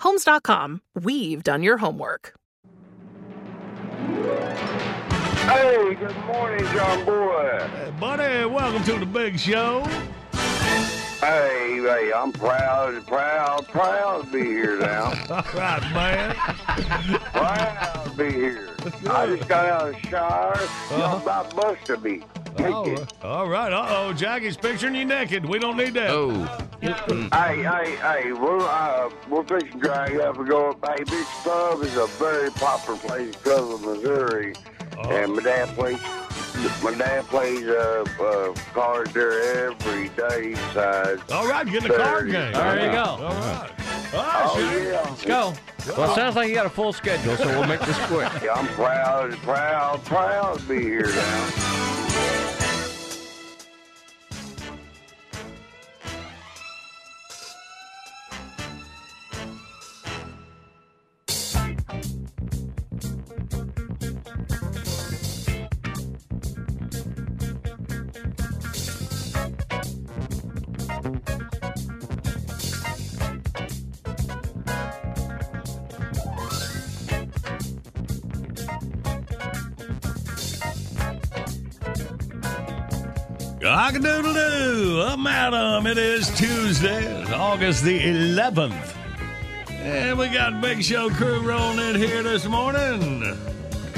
Homes.com, we've done your homework. Hey, good morning, John Boy. Hey, buddy, welcome to the big show. Hey, hey, I'm proud, proud, proud to be here now. All right, man. proud to be here. I just got out of the shower. Uh-huh. Y'all about busted me. All right. All right. Uh oh, Jackie's picturing you naked. We don't need that. Oh. Hey, hey, hey, we're, uh, we're fixing to drag up and go. Hey, Big Pub is a very popular place in Cleveland, Missouri. Oh. And my dad plays, my dad plays uh, uh, cards there every day besides. All right, get in the card game. There you go. All right. All right, Oh, Shane. yeah. Let's go. Well, it sounds like you got a full schedule, so we'll make this quick. Yeah, I'm proud, proud, proud to be here now. Cock-a-doodle doo. I'm Adam. It is Tuesday, August the 11th. And we got Big Show crew rolling in here this morning.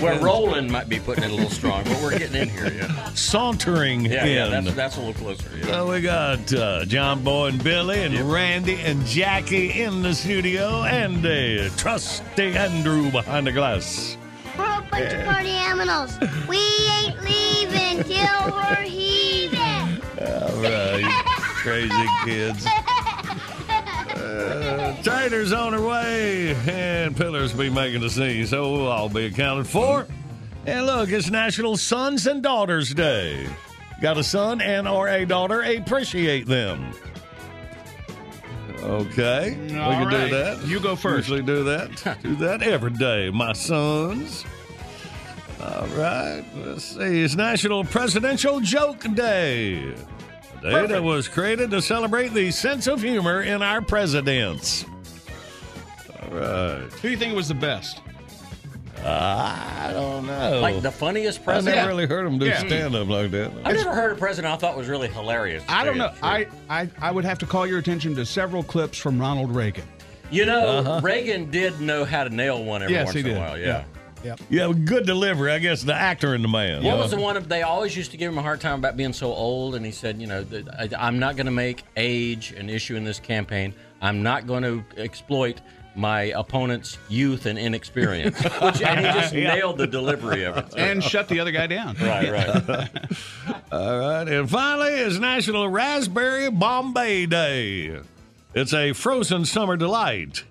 Well, rolling might be putting it a little strong, but we're getting in here. Yeah, Sauntering yeah, in. yeah that's, that's a little closer. Yeah. So we got uh, John Boy and Billy and Randy and Jackie in the studio and uh, trusty Andrew behind the glass. We're a bunch of party animals. We ain't leaving till we're heaving. All right, crazy kids. Uh, on her way, and Pillars be making the scene, so we'll all be accounted for. And look, it's National Sons and Daughters Day. Got a son and or a daughter? Appreciate them. Okay, we All can right. do that. You go first. Usually do that. do that every day, my sons. All right, let's see. It's National Presidential Joke Day. A day was created to celebrate the sense of humor in our presidents. All right. Who do you think was the best? I don't know. Like the funniest president. I president. never really heard him do Yeah. stand up like that. I've never heard a president I thought was really hilarious. I don't know. I, I I would have to call your attention to several clips from Ronald Reagan. You know, Uh-huh. Reagan did know how to nail one every Yes, once he in did. a while. Yeah. Yep. Yeah, good delivery. I guess the actor and the man. What was the one of they always used to give him a hard time about being so old? And he said, you know, I, I'm not going to make age an issue in this campaign. I'm not going to exploit my opponent's youth and inexperience. Which, and he just Yeah. nailed the delivery of it. And shut the other guy down. Right, right. All right. And finally, it's National Raspberry Bombay Day. It's a frozen summer delight.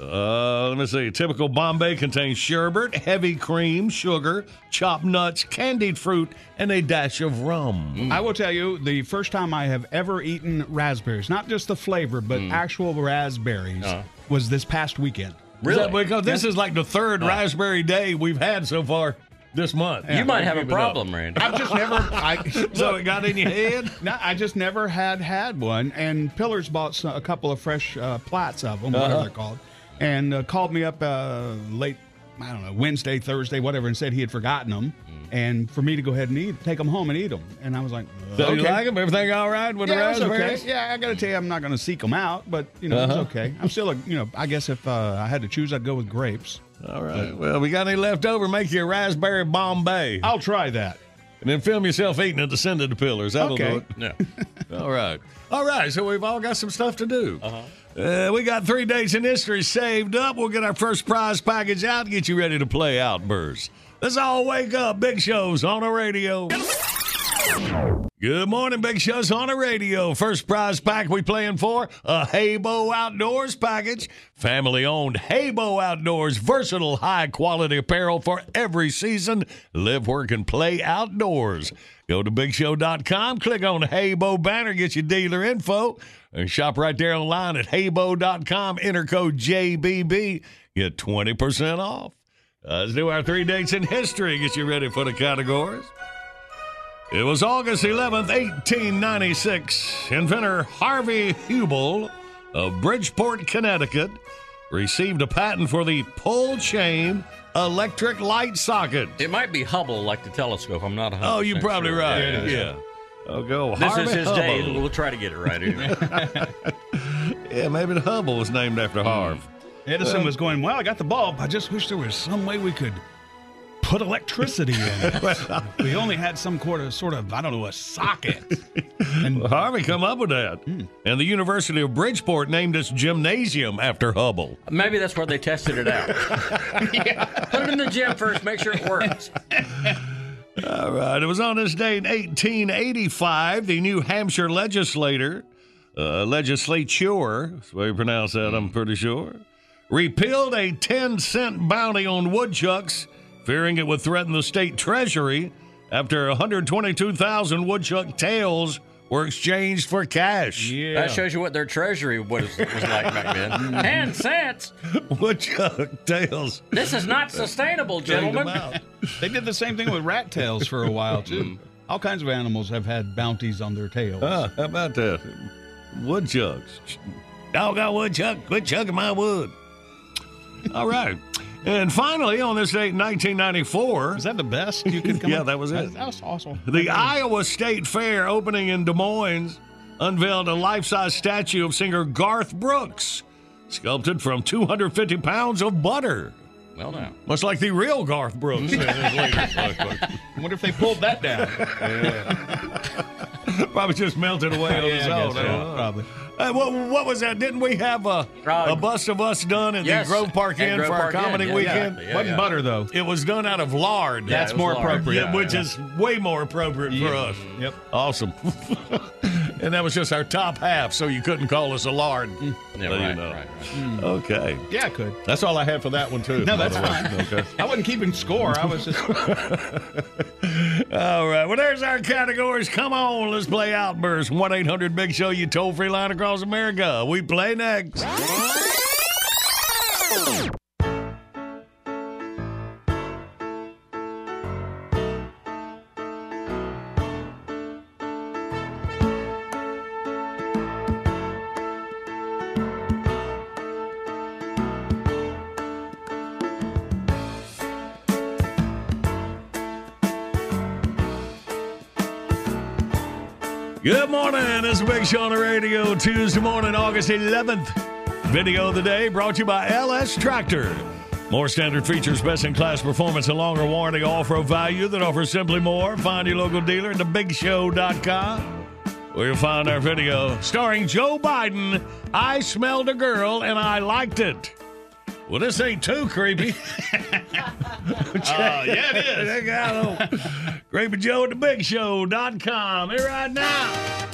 Uh, let me see. Typical Bombay contains sherbet, heavy cream, sugar, chopped nuts, candied fruit, and a dash of rum. I will tell you, the first time I have ever eaten raspberries, not just the flavor, but actual raspberries, was this past weekend. Is that because this is like the third raspberry day we've had so far this month. You might have a Keep it up. problem, Randy. I've just never. I, So it got in your head? No, I just never had had one. And Pillars bought some, a couple of fresh uh, plats of them, whatever Uh-huh. they're called, and uh, called me up uh, late, I don't know, Wednesday, Thursday, whatever, and said he had forgotten them, Mm. and for me to go ahead and eat, take them home and eat them. And I was like, So okay. you like them? Everything all right with yeah, the it was okay. raspberries? Yeah, I got to tell you, I'm not going to seek them out, but you know, Uh-huh. it's okay. I'm still, a, you know, I guess if uh, I had to choose, I'd go with grapes. All right. Well, we got any left over? Make you a raspberry Bombay. I'll try that. And then film yourself eating it to send it to Pillars. That'll Okay. do it. Yeah. All right. All right. So we've all got some stuff to do. Uh-huh. Uh, we got three days in history saved up. We'll get our first prize package out get you ready to play Outburst. Let's all wake up. Big shows on the radio. Good morning, Big Shows on the radio. First prize pack we playing for a Heybo Outdoors package. Family owned Heybo Outdoors, versatile, high quality apparel for every season. Live, work, and play outdoors. Go to bigshow.com, click on Heybo banner, get your dealer info, and shop right there online at heybo.com. Enter code JBB, get 20% off. Uh, let's do our three dates in history, get you ready for the categories. It was August 11th, 1896. Inventor Harvey Hubel of Bridgeport, Connecticut, received a patent for the pull chain electric light socket. It might be Hubble, like the telescope. I'm not. 100% Oh, you're probably sure. right. Yeah, it is. Yeah. Oh, go. This Harvey is his Hubble. day. We'll try to get it right. Anyway. Yeah, maybe the Hubble was named after Harv. Hmm. Edison was going, well, I got the bulb. I just wish there was some way we could put electricity in it. we only had some sort of, sort of, I don't know, a socket. Well, Harvey come up with that. And the University of Bridgeport named its gymnasium after Hubbell. Maybe that's where they tested it out. Put it in the gym first. Make sure it works. All right. It was on this day in 1885, the New Hampshire legislator, uh, legislature, that's the way you pronounce that, I'm pretty sure, repealed a 10 cent bounty on woodchucks, fearing it would threaten the state treasury after 122,000 woodchuck tails were exchanged for cash. Yeah. That shows you what their treasury was, was like back then. Ten cents. Woodchuck tails. This is not sustainable, gentlemen. they did the same thing with rat tails for a while, too. All kinds of animals have had bounties on their tails. Ah, how about that? Woodchucks. Dog got woodchuck. Quit chucking my wood. All right. And finally, on this date in 1994. Is that the best you could come Yeah, up- that was it. That, that was awesome. The Iowa State Fair opening in Des Moines unveiled a life size statue of singer Garth Brooks, sculpted from 250 pounds of butter. Well, now. Much like the real Garth Brooks. I wonder if they pulled that down. Probably just melted away on Yeah, his own. so, I don't know. probably. Hey, what, what was that? Didn't we have a, a bust of us done at yes, the Grove Park at Inn Grove for our Park Inn, comedy yeah, weekend? yeah, yeah, Wasn't yeah. butter, though. It was done out of lard. Yeah, That's more lard. appropriate. Yeah, which is way more appropriate for us. Yep. Awesome. and that was just our top half, so you couldn't call us a lard. Yeah, So you know. right, right. Hmm. Okay. Yeah, I could. That's all I had for that one, too. No, that's fine. Okay. I wasn't keeping score. I was just. All right. Well, there's our categories. Come on, let's play Outburst. 1 800 Big Show, you toll free line across America. We play next. Big Show on the radio. Tuesday morning, August 11th. Video of the day brought to you by LS Tractor. More standard features, best in class performance, and longer warranty offer of value that offers simply more. Find your local dealer at thebigshow.com where you'll find our video starring Joe Biden. I smelled a girl and I liked it. Well, this ain't too creepy. Uh, yeah, it is. Check out Creepy Joe at thebigshow.com. Here right now.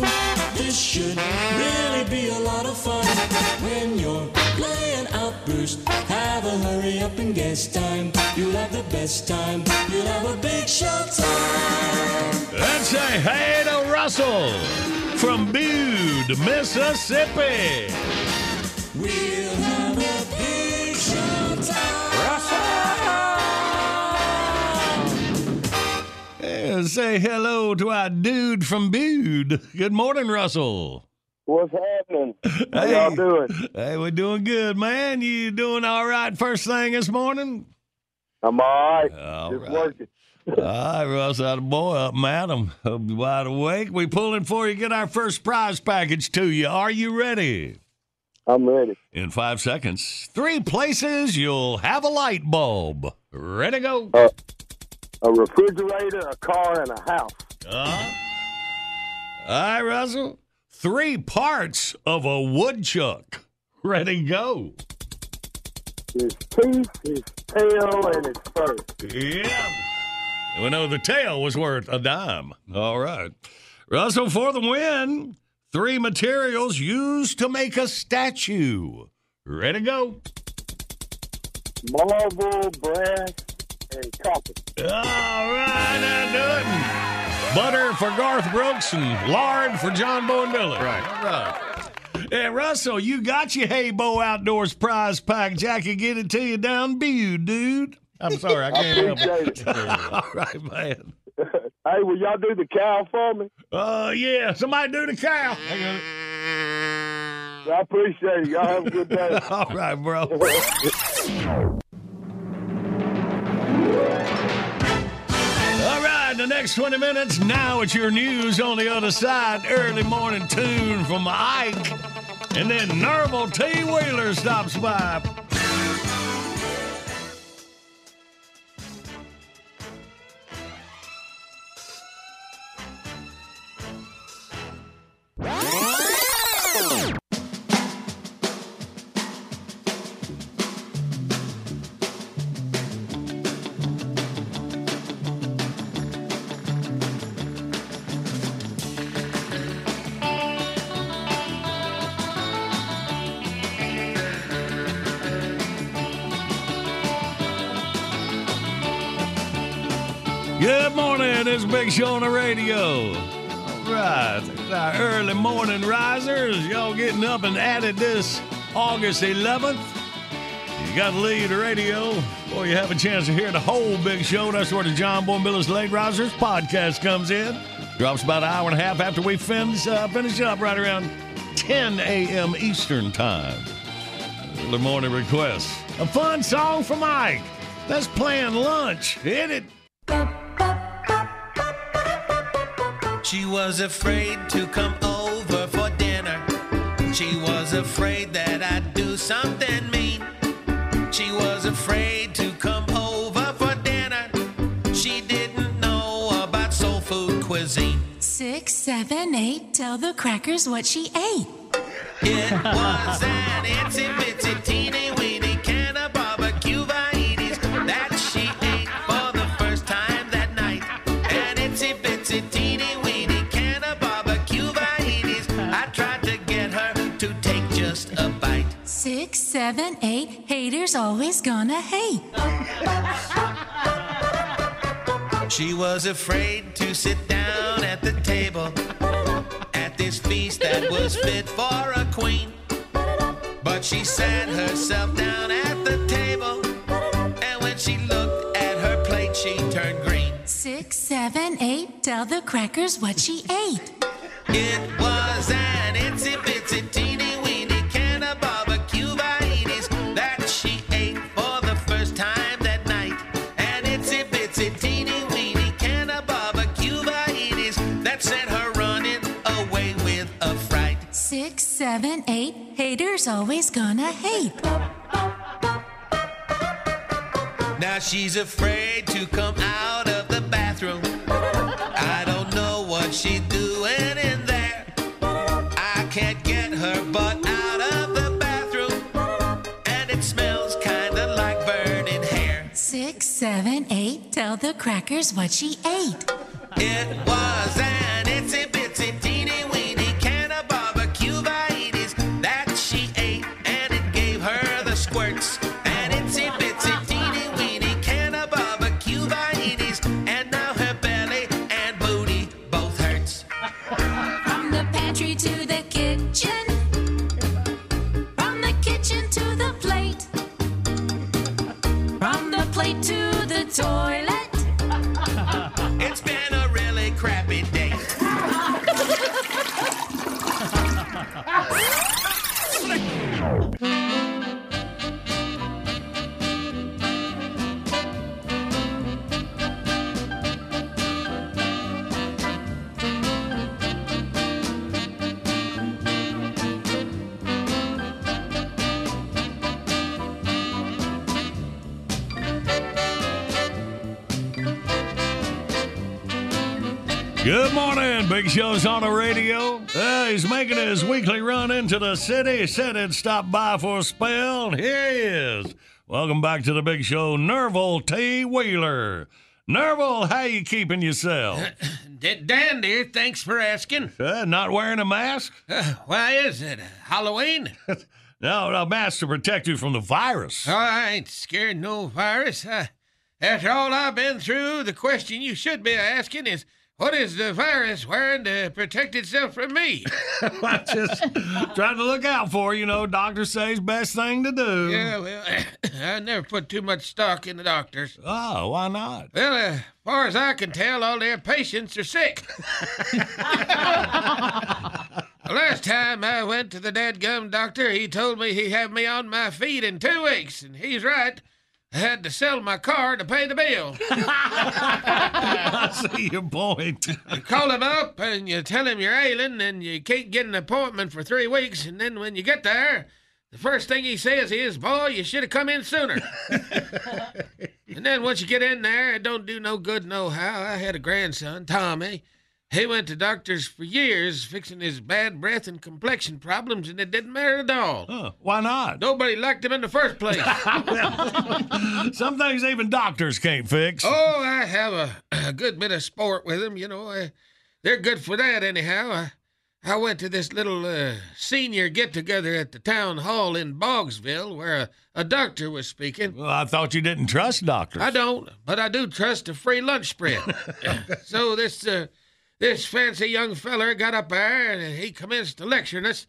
This should really be a lot of fun. When you're playing Outburst, have a hurry up and guess time. You'll have the best time. You'll have a big show time. Let's say hey to Russell from Bude, Mississippi. We'll have a big show Say hello to our dude from Bude. Good morning, Russell. What's happening? How y'all doing? Hey, we're doing good, man. You doing all right first thing this morning? I'm all right. All Just right. working. All right, Russ, out of boy up, madam. Wide awake. We pulling for you. Get our first prize package to you. Are you ready? I'm ready. In five seconds, three places you'll have a light bulb. Ready to go. Uh, a refrigerator, a car, and a house. Uh, all right, Russell. Three parts of a woodchuck. Ready go. His teeth, his tail, and his fur. Yeah. We know the tail was worth a dime. All right. Russell, for the win, three materials used to make a statue. Ready go. Marble, brass, and copper. All right, now do it. Butter for Garth Brooks and lard for John Boy and Billy. Right. All right. Hey, Russell, you got your Heybo Outdoors prize pack. Jackie, get it to you down Bude, dude. I'm sorry, I can't help it. All right, man. hey, will y'all do the cow for me? Uh, yeah, somebody do the cow. I appreciate it. Y'all have a good day. All right, bro. The next 20 minutes. Now it's your news on the other side. Early morning tune from Ike. And then Nerval T. Wheeler stops by. Show on the radio. All right. Our early morning risers. Y'all getting up and added this August 11th. You got to leave the radio before you have a chance to hear the whole Big Show. That's where the John Boy and Billy's Late Risers podcast comes in. Drops about an hour and a half after we finish, uh, finish up right around 10 a.m. Eastern Time. Early morning requests. A fun song from Mike. That's playing lunch. Hit it. She was afraid to come over for dinner. She was afraid that I'd do something mean. She was afraid to come over for dinner. She didn't know about soul food cuisine. Six, seven, eight, tell the crackers what she ate. It was an itsy bitsy teeny weeny seven, eight, haters always gonna hate. She was afraid to sit down at the table at this feast that was fit for a queen. But she sat herself down at the table, and when she looked at her plate, she turned green. Six, seven, eight, tell the crackers what she ate. It was an itsy bitsy seven, eight, haters always gonna hate. Now she's afraid to come out of the bathroom. I don't know what she's doing in there. I can't get her butt out of the bathroom. And it smells kinda like burning hair. Six, seven, eight, tell the crackers what she ate. It was an morning. Big Show's on the radio. Uh, he's making his weekly run into the city. He said he'd stop by for a spell. Here he is. Welcome back to the Big Show, Nerval T. Wheeler. Nerval, how you keeping yourself? D- Dan, dear, thanks for asking. Uh, not wearing a mask? Uh, why is it? Halloween? no, a mask to protect you from the virus. Oh, I ain't scared no virus. Uh, after all I've been through, the question you should be asking is, what is the virus wearing to protect itself from me? I'm just trying to look out for you. You know, Doctor says best thing to do. Yeah, well, I never put too much stock in the doctors. Oh, why not? Well, uh, as far as I can tell, all their patients are sick. The Last time I went to the dadgum doctor, he told me he had me on my feet in two weeks, and he's right. I had to sell my car to pay the bill. I see your point. You call him up and you tell him you're ailing and you can't get an appointment for three weeks, and then when you get there, the first thing he says is, Boy, you should have come in sooner. and then once you get in there, it don't do no good no how. I had a grandson, Tommy. He went to doctors for years fixing his bad breath and complexion problems, and it didn't matter at all. Huh, why not? Nobody liked him in the first place. Some things even doctors can't fix. Oh, I have a, a good bit of sport with them, you know. Uh, they're good for that, anyhow. I, I went to this little uh, senior get together at the town hall in Boggsville where a, a doctor was speaking. Well, I thought you didn't trust doctors. I don't, but I do trust a free lunch spread. so this uh, this fancy young feller got up there and he commenced to lecture us.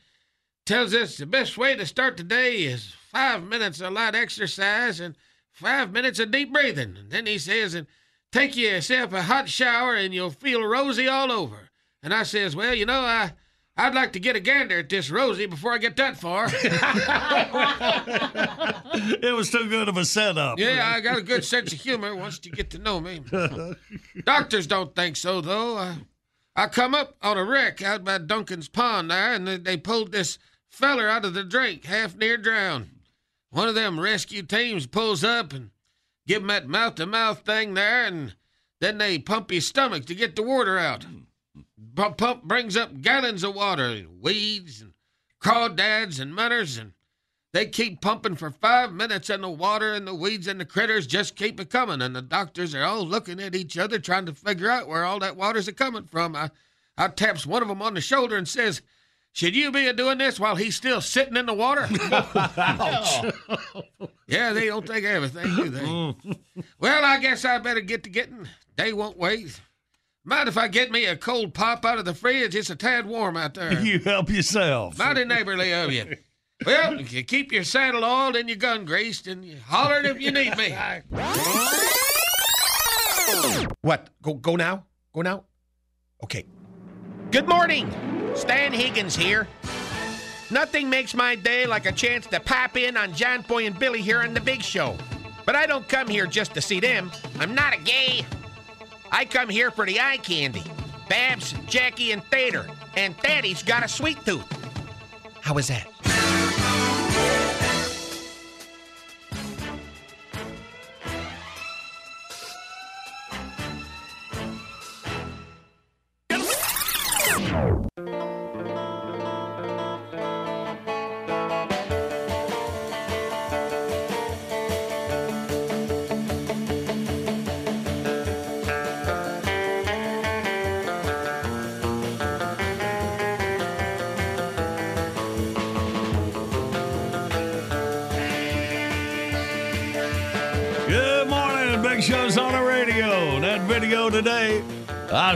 Tells us the best way to start the day is five minutes of light exercise and five minutes of deep breathing. And then he says, and take yourself a hot shower and you'll feel rosy all over. And I says, well, you know, I I'd like to get a gander at this rosy before I get that far. it was too good of a setup. Yeah, I got a good sense of humor once you get to know me. Doctors don't think so, though. I, I come up on a wreck out by Duncan's Pond there, and they, pulled this feller out of the drink, half near drowned. One of them rescue teams pulls up and give him that mouth-to-mouth thing there, and then they pump his stomach to get the water out. Pump, brings up gallons of water, and weeds and crawdads and munners, and they keep pumping for five minutes, and the water and the weeds and the critters just keep a coming. And the doctors are all looking at each other, trying to figure out where all that water's a coming from. I, I taps one of them on the shoulder and says, "Should you be a doing this while he's still sitting in the water?" yeah, they don't think everything, do they? well, I guess I better get to getting. They won't wait. Mind if I get me a cold pop out of the fridge? It's a tad warm out there. You help yourself. Mighty neighborly of you. Well, you keep your saddle oiled and your gun greased, and you holler if you need me. What? Go go now? Go now? Okay. Good morning. Stan Higgins here. Nothing makes my day like a chance to pop in on John Boy and Billy here on the Big Show. But I don't come here just to see them. I'm not a gay. I come here for the eye candy. Babs, Jackie, and Thader. And Thaddy's got a sweet tooth. How is that?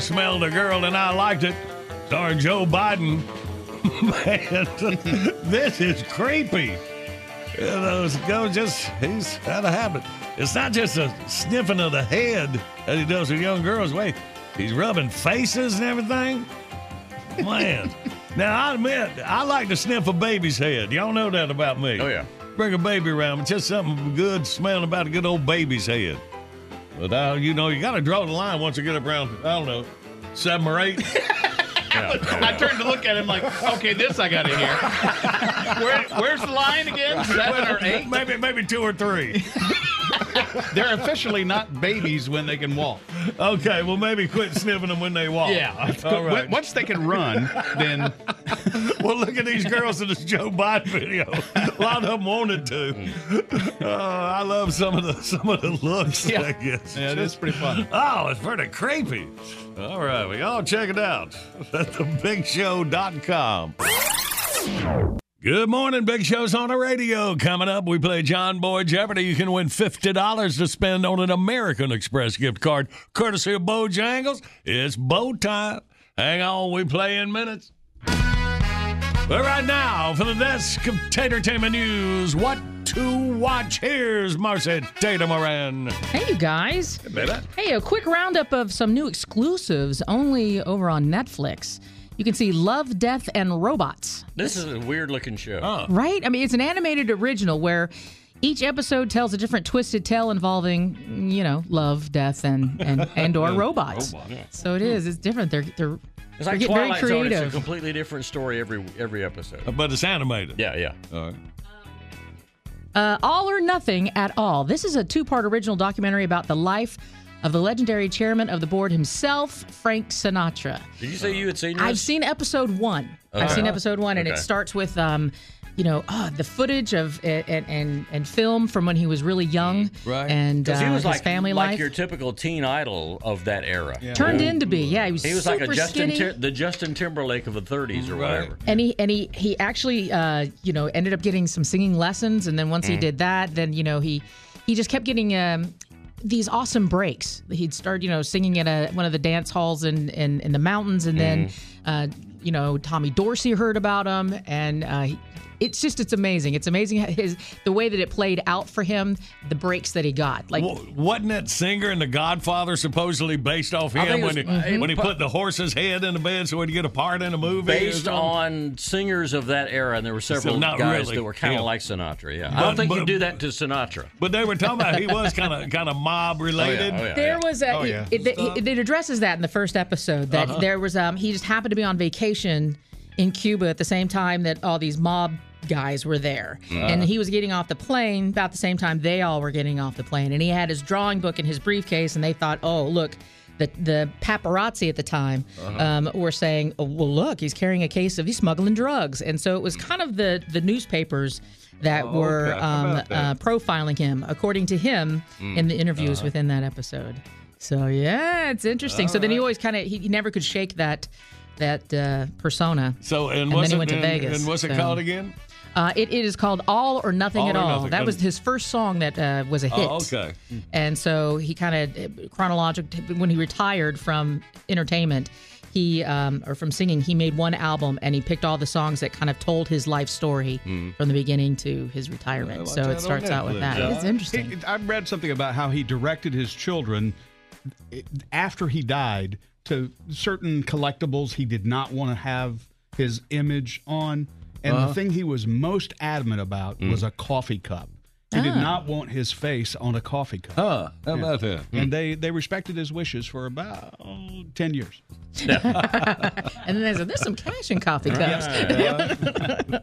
Smelled a girl and I liked it. Starring Joe Biden. Man, this is creepy. You know, go just, he's had a habit. It's not just a sniffing of the head that he does with young girls. Wait, he's rubbing faces and everything? Man. now, I admit, I like to sniff a baby's head. Y'all know that about me. Oh, yeah. Bring a baby around, just something good smelling about a good old baby's head. But, you know, you got to draw the line once you get up around, I don't know, seven or eight. I turned to look at him like, okay, this I got to hear. Where, where's the line again? Seven or eight? Maybe, maybe two or three. They're officially not babies when they can walk. Okay, well, maybe quit sniffing them when they walk. Yeah. All right. Once they can run, then well, look at these girls in this Joe Biden video. A lot of them wanted to. Uh, I love some of the some of the looks. Yeah. I guess. Yeah, it is pretty fun. Oh, it's pretty creepy. All right, we all check it out at thebigshow.com. Good morning, Big Show's on the radio. Coming up, we play John Boy Jeopardy. You can win $50 to spend on an American Express gift card, courtesy of Bojangles. It's bow time. Hang on, we play in minutes. But right now, for the desk of Tatertainment News, what to watch? Here's Marcy Tatum Moran. Hey, you guys. baby. Hey, a quick roundup of some new exclusives only over on Netflix. You can see Love, Death, and Robots. This is a weird looking show. Right? I mean, it's an animated original where each episode tells a different twisted tale involving, you know, love, death, and and and or robots. Robot, yeah. So it is. It's different. They're they're It's like getting very Twilight Zone. It's a completely different story every every episode. But it's animated. Yeah, yeah. All right. Uh, all or Nothing at All. This is a two part original documentary about the life of the legendary chairman of the board himself, Frank Sinatra. Did you say you had seen this? I've seen episode one. I've seen episode one, and it starts with, um, you know, uh, the footage of and, and and film from when he was really young, Right. And Because he uh, was his like, family like life your typical teen idol of that era. turned into be. Yeah, he was. He was super like a Justin. Tim- the Justin Timberlake of the 30s or whatever. And he and he he actually uh, you know ended up getting some singing lessons, and then once he Mm. did that, then you know he he just kept getting um, these awesome breaks. He'd start you know singing at a, one of the dance halls in in, in the mountains, and then Mm. uh, you know Tommy Dorsey heard about him, and uh, he, it's just it's amazing. It's amazing his the way that it played out for him, the breaks that he got. Like Wa- wasn't that singer in The Godfather supposedly based off him think it when, was- he, Mhm. when he put the horse's head in the bed so he'd get a part in a movie? Based on singers of that era, and there were several not guys really that were kind of him. like Sinatra. Yeah, I don't think but- you do that to Sinatra. But they were talking about he was kind of kind of mob related. Oh, yeah. There was a Oh, yeah. it, it, it- it addresses that in the first episode that Uh-huh. there was um he just happened to be on vacation in Cuba at the same time that all these mob guys were there Uh-huh. and he was getting off the plane about the same time they all were getting off the plane and he had his drawing book in his briefcase and they thought oh look the, the paparazzi at the time Uh-huh. um, were saying, oh, "Well, look, he's carrying a case of he's smuggling drugs," and so it was kind of the the newspapers that Oh, were okay. Um, that? uh, profiling him, according to him, Mm. in the interviews Uh-huh. within that episode. So yeah, it's interesting. so then he always kind of he, he never could shake that that uh, persona. So and, and then he it, went to and, Vegas. And what's it so- called again? Uh, it, it is called All or Nothing All at or All. Nothing. That was his first song that uh, was a hit. Oh, okay. And so he kind of chronologic when he retired from entertainment, he um, or from singing, he made one album and he picked all the songs that kind of told his life story Hmm. from the beginning to his retirement. so it starts out with that. It's interesting. He- I read something about how he directed his children eh, after he died to certain collectibles he did not want to have his image on. And Uh-huh. the thing he was most adamant about was a coffee cup. He did Ah. not want his face on a coffee cup. Huh. How about that? And they, they respected his wishes for about oh, 10 years. and then there's, there's some cash in coffee cups. Yeah.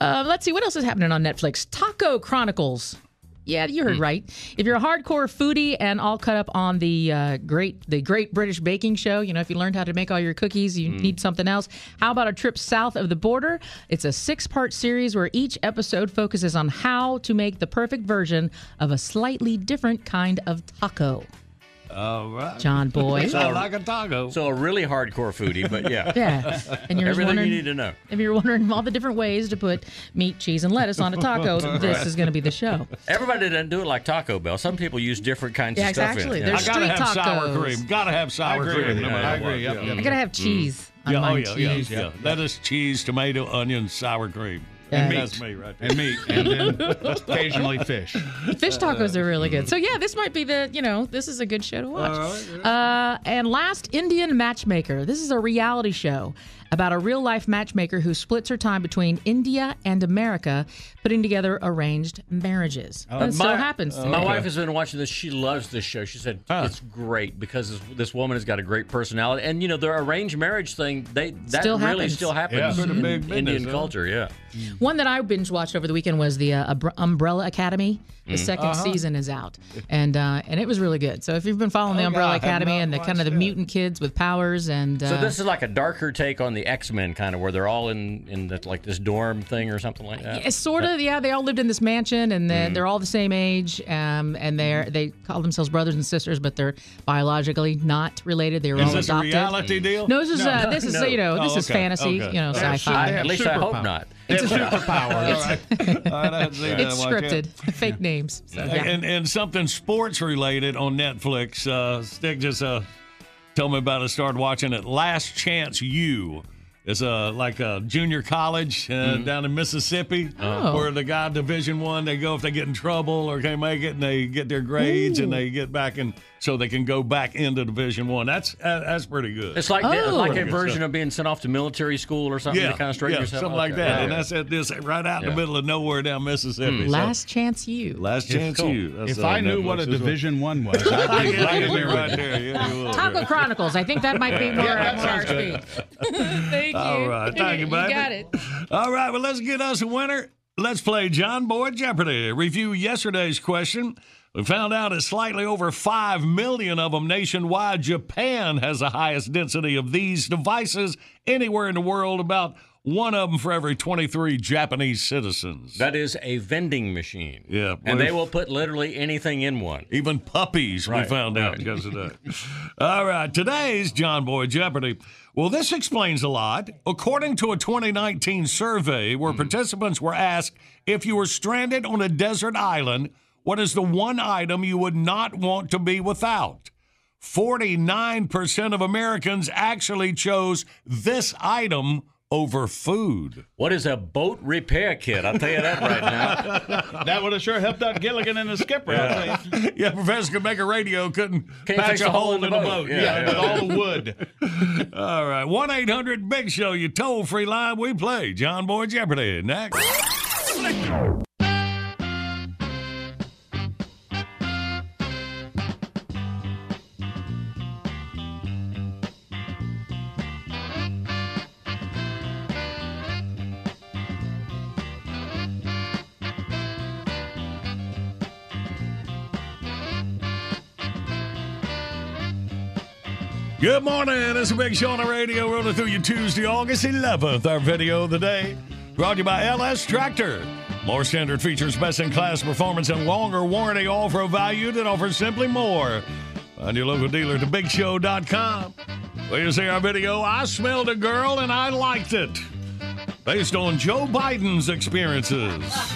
uh, let's see what else is happening on Netflix. Taco Chronicles. Yeah, you heard right. If you're a hardcore foodie and all cut up on the uh, great the Great British Baking Show, you know if you learned how to make all your cookies, you need something else. How about a trip south of the border? It's a six part series where each episode focuses on how to make the perfect version of a slightly different kind of taco. All right. John Boy. So I a- like a taco. So a really hardcore foodie, but yeah. Yeah. And you're Everything wondering, you need to know. If you're wondering all the different ways to put meat, cheese, and lettuce on a taco, this Right. is going to be the show. Everybody doesn't do it like Taco Bell. Some people use different kinds Yeah, of stuff exactly. in it. There's I gotta street have sour tacos. cream. Gotta have sour agree cream. with no you. I what. agree. Yep, Yeah. yep. I got to have mm. cheese. on Yeah, oh mine, yeah, yeah, cheese. yeah. That is cheese, tomato, onion, sour cream. And Uh, meat. That's me right there. And meat. And then occasionally fish. Fish tacos are really good. So yeah, this might be the you know this is a good show to watch. All right, uh, and last Indian matchmaker. This is a reality show about a real life matchmaker who splits her time between India and America, putting together arranged marriages. Uh, that still my- happens. My wife has been watching this. She loves this show. She said it's great because this, this woman has got a great personality, and you know the arranged marriage thing. They that Still really happens. still happens Yeah. Been in big business, Indian huh? culture. Yeah. One that I binge watched over the weekend was the uh, Umbrella Academy. The Mm. second Uh-huh. season is out, and uh, and it was really good. So if you've been following the Oh, Umbrella God, Academy and the kind of the mutant kids with powers and uh, So this is like a darker take on the X Men, kind of where they're all in in the, like this dorm thing or something like that. It's sort of, yeah. They all lived in this mansion, and then Mm. they're all the same age, um, and they're they call themselves brothers and sisters, but they're biologically not related. They were Is all this a adopted. reality deal? No, this is No, uh, no, this is no. you know this Oh, is fantasy, okay. you know, sci-fi. At least I hope not. They have superpowers. All right. All right, I'd see that. It's scripted, fake names. So, yeah. And and something sports related on Netflix. Uh, Stick just uh, told me about it. Started watching it. Last Chance U. It's a like a junior college uh, down in Mississippi, Oh. where the guy Division One they go if they get in trouble or can't make it, and they get their grades and they get back in, so they can go back into Division One. That's uh, that's pretty good. It's like Oh. like a version stuff. of being sent off to military school or something yeah, to kind of straighten yeah, yourself something out. like Okay. that. And Yeah. that's at this right out in the middle of nowhere down Mississippi. So- Last chance you. last chance cool. you. That's, If uh, I knew what a Netflix well. Division One was, I'd be right there. right there. Yeah, you will. Taco Chronicles. I think that might be more, Yeah, that more our sounds good. speed. Thank you. All right. Thank you, baby. got it. All right. Well, let's get us a winner. Let's play John Boy Jeopardy. Review yesterday's question. We found out that slightly over 5 million of them nationwide. Japan has the highest density of these devices anywhere in the world, about one of them for every 23 Japanese citizens. That is a vending machine. Yeah. And they will put literally anything in one. Even puppies, we Right, found out right. because of that. All right, today's John Boy Jeopardy. Well, this explains a lot. According to a 2019 survey where hmm. participants were asked if you were stranded on a desert island, what is the one item you would not want to be without? 49% of Americans actually chose this item over food. What is a boat repair kit? I'll tell you that right now. That would have sure helped out Gilligan and the skipper. I'll tell you. Yeah, Professor could make a radio, couldn't Can't patch a hole in the boat. Yeah, Yeah, with all the wood. All right, 1 800 Big Show, you toll free line. We play John Boy Jeopardy next. Good morning. It's a big show on the radio rolling through you Tuesday, August 11th. Our video of the day brought to you by LS Tractor. More standard features, best in class performance, and longer warranty all for a value that offers simply more. Find your local dealer at thebigshow.com. Well, you see our video, I smelled a girl and I liked it. Based on Joe Biden's experiences.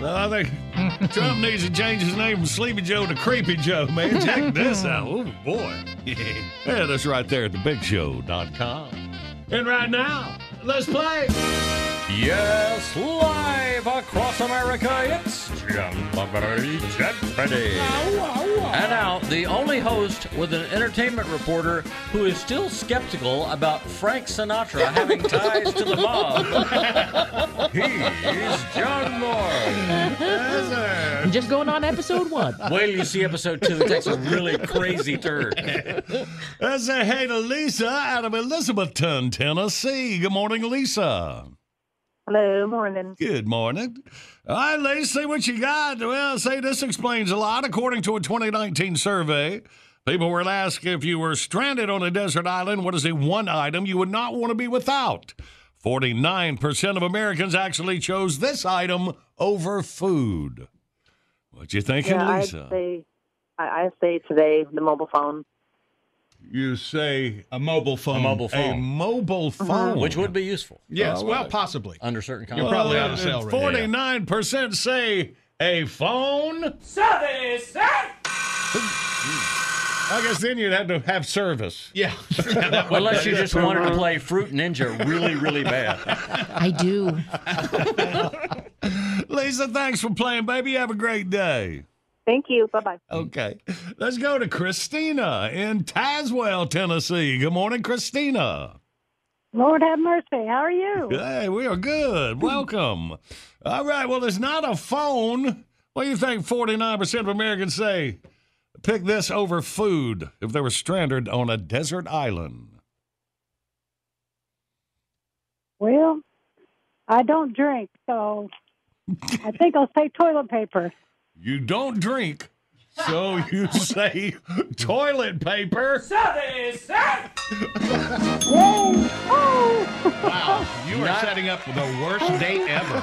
Well, I think Trump needs to change his name from Sleepy Joe to Creepy Joe, man. Check this out. Oh, boy. Yeah, that's right there at thebigshow.com. And right now, let's play. Yes, live across America, it's John Boy Jeopardy. And now, the only host with an entertainment reporter who is still skeptical about Frank Sinatra having ties to the mob. He's John Moore. I'm just going on episode one. Wait till you see episode two. It takes a really crazy turn. Let's say hey to Lisa out of Elizabethton, Tennessee. Good morning, Lisa. Hello, morning. Good morning. All right, Lisa, what you got? Well, say this explains a lot. According to a 2019 survey, people were asked if you were stranded on a desert island, what is the one item you would not want to be without? 49% of Americans actually chose this item over food. What you thinking, yeah, Lisa? I'd say, I, I say today the mobile phone. You say a mobile phone. A mobile phone. A mobile phone. Which would be useful. Yes, All well, right. possibly. Under certain You're probably out of cell right now. Forty-nine percent say a phone. service. I guess then you'd have to have service. Yeah. Unless you just wanted to play Fruit Ninja really, really bad. I do. Lisa, thanks for playing, baby. Have a great day. Thank you. Bye bye. Okay. Let's go to Christina in Tazewell, Tennessee. Good morning, Christina. Lord have mercy. How are you? Hey, we are good. Welcome. All right. Well, it's not a phone. What do you think 49% of Americans say? Pick this over food if they were stranded on a desert island. Well, I don't drink, so I think I'll say toilet paper. You don't drink, so you say toilet paper. Whoa! Oh! Wow, you are setting up the worst date ever.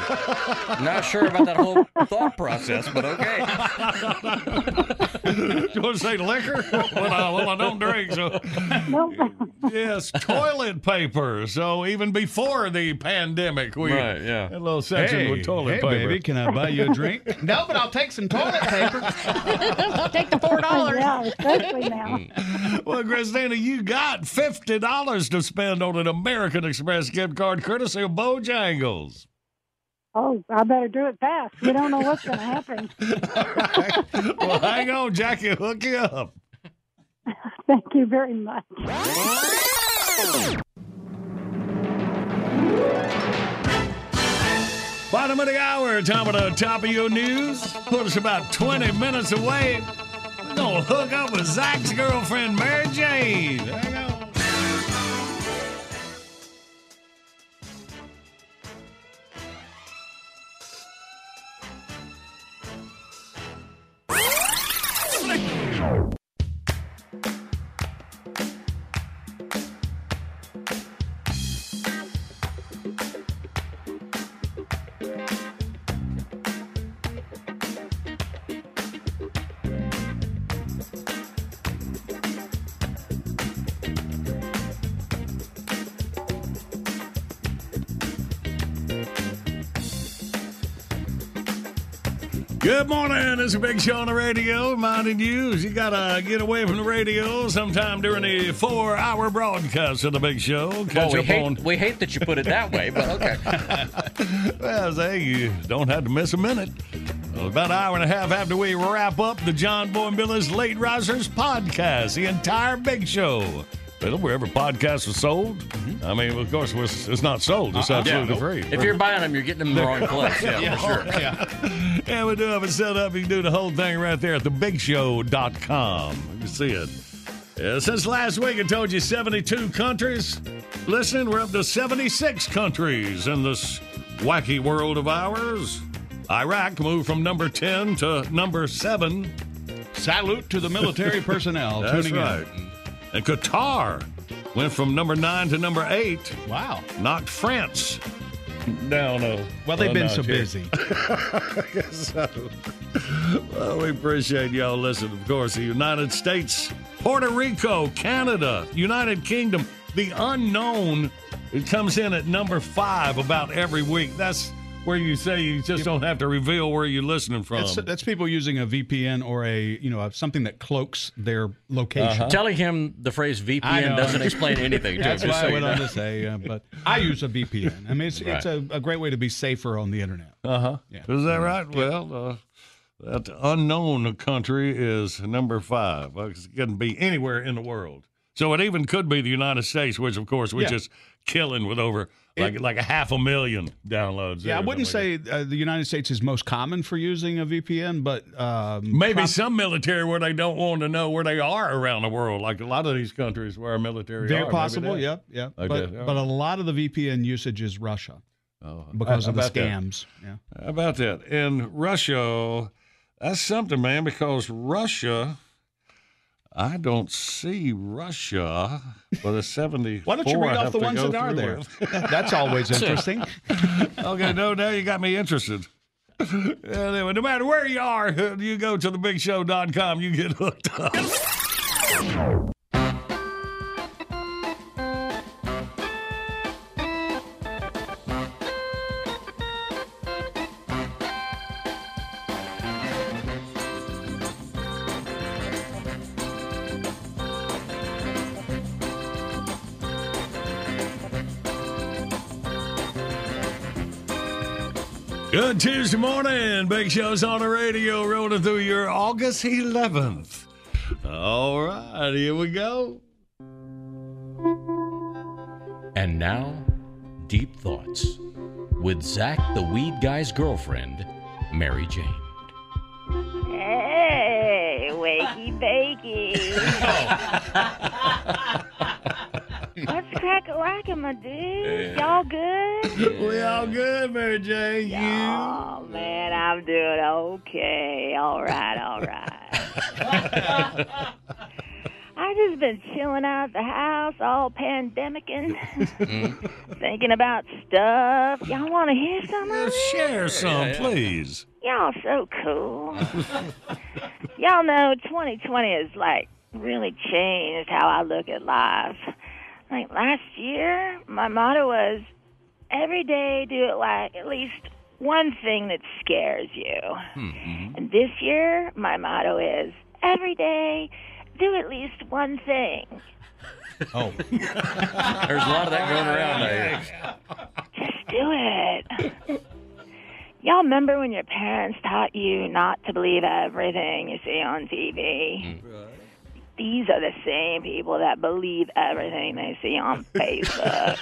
Not sure about that whole thought process, but okay. you want to say liquor? Well, I, well, I don't drink, so. yes, toilet paper. So even before the pandemic, we Right, yeah. had a little section Hey, with toilet paper. hey, paper. baby, can I buy you a drink? no, but I'll take some toilet paper. Take the four dollars. Yeah, especially now. Well, Christina, you got fifty dollars to spend on an American Express gift card courtesy of Bojangles. Oh, I better do it fast. We don't know what's going to happen. well, hang on, Jackie, hook you up. Thank you very much. Bottom of the hour, time of the top of your news. Put us about 20 minutes away. We're going to hook up with Zach's girlfriend, Mary Jane. Hang on. Good morning. It's a big show on the radio. Reminding you, you got to get away from the radio sometime during the four hour broadcast of the big show. Well, Catch we up hate, on. we hate that you put it that way, but okay. Well, say you don't have to miss a minute. Well, about an hour and a half after we wrap up the John Boy and Billy's Late Risers podcast, the entire big show. Well, wherever podcasts are sold. I mean, of course, it's not sold. It's Uh-uh. absolutely Yeah. free. If you're buying them, you're getting them in the wrong place. Yeah, for sure. Yeah. Yeah, we do have it set up. You can do the whole thing right there at thebigshow.com. You can see it. Yeah, since last week, I told you 72 countries listening. We're up to 76 countries in this wacky world of ours. Iraq moved from number 10 to number 7. Salute to the military personnel That's tuning right. in. And Qatar went from number 9 to number 8. Wow. Knocked France down no. Well, they've been so here. busy. I guess so. Well, we appreciate y'all listening. Of course, the United States, Puerto Rico, Canada, United Kingdom, the unknown. It comes in at number five about every week. That's where you say you just don't have to reveal where you're listening from. That's, that's people using a VPN or a you know something that cloaks their location. Telling him the phrase VPN doesn't explain anything to him. That's just why so I went know. on to say, uh, but I use a VPN. I mean, it's, it's a, a great way to be safer on the internet. Uh huh. Yeah. Is that right? Well, uh, that unknown country is number five. It can be anywhere in the world. So it even could be the United States, which, of course, we're Yeah. just killing with over like like a half a million downloads. Yeah, I wouldn't say uh, the United States is most common for using a VPN, but um, Maybe prob- some military where they don't want to know where they are around the world, like a lot of these countries where our military very are. Possible. Yep, yep. But, but a lot of the VPN usage is Russia Oh, because how of the about that? scams. Yeah. How about that? In Russia, that's something, man, because Russia, I don't see Russia for the 70. Why don't you read off the ones that are there? That's always interesting. okay, no, now you got me interested. Anyway, no matter where you are, you go to thebigshow.com, you get hooked up. Good Tuesday morning. Big Show's on the radio, rolling through your August 11th. All right, here we go. And now, Deep Thoughts with Zach the Weed Guy's girlfriend, Mary Jane. Hey, wakey bakey. What's crack a lacking, my dude? Y'all good? We all good, Mary Jane. You? Oh man, I'm doing okay. All right, all right. I just been chilling out the house, all pandemicking, mm-hmm. thinking about stuff. Y'all want to hear some of it? Share some, please. Y'all so cool. Y'all know 2020 has like really changed how I look at life. Like last year, my motto was every day do it like at least one thing that scares you. Mm-hmm. And this year, my motto is every day do at least one thing. Oh. There's a lot of that going around there. Just do it. Y'all remember when your parents taught you not to believe everything you see on TV? Mm. These are the same people that believe everything they see on Facebook.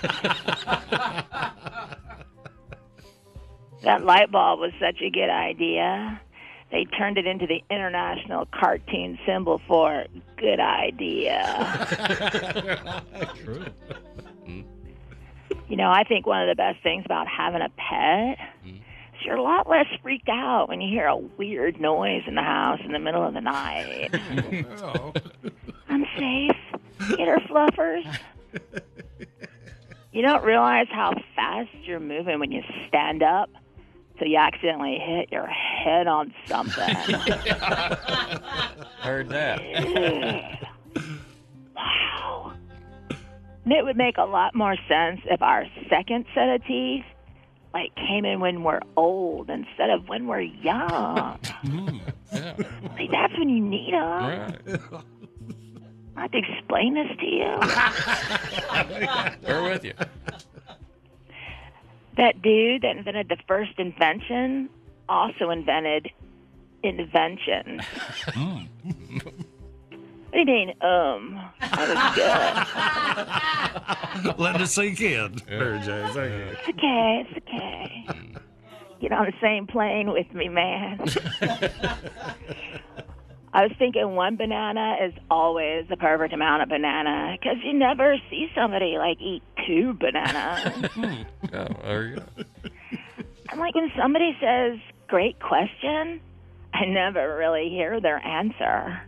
that light bulb was such a good idea. They turned it into the international cartoon symbol for good idea. True. You know, I think one of the best things about having a pet is you're a lot less freaked out when you hear a weird noise in the house in the middle of the night. Oh. I'm safe. Get her fluffers. You don't realize how fast you're moving when you stand up so you accidentally hit your head on something. Heard that. wow. And it would make a lot more sense if our second set of teeth like came in when we're old instead of when we're young. Mm, See, that's when you need them. I have to explain this to you. We're with you. that dude that invented the first invention also invented invention. What mm. Do you mean, um? That was good. Let it sink in, Mary Jane. Thank you. It's okay, it's okay. Get on the same plane with me, man. I was thinking one banana is always the perfect amount of banana because you never see somebody like eat two bananas. Oh, there you go. I'm like when somebody says "great question," I never really hear their answer.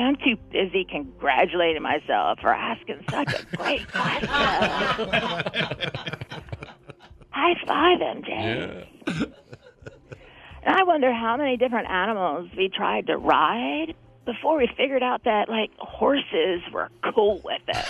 I'm too busy congratulating myself for asking such a great question. High five, MJ. And I wonder how many different animals we tried to ride before we figured out that like horses were cool with it.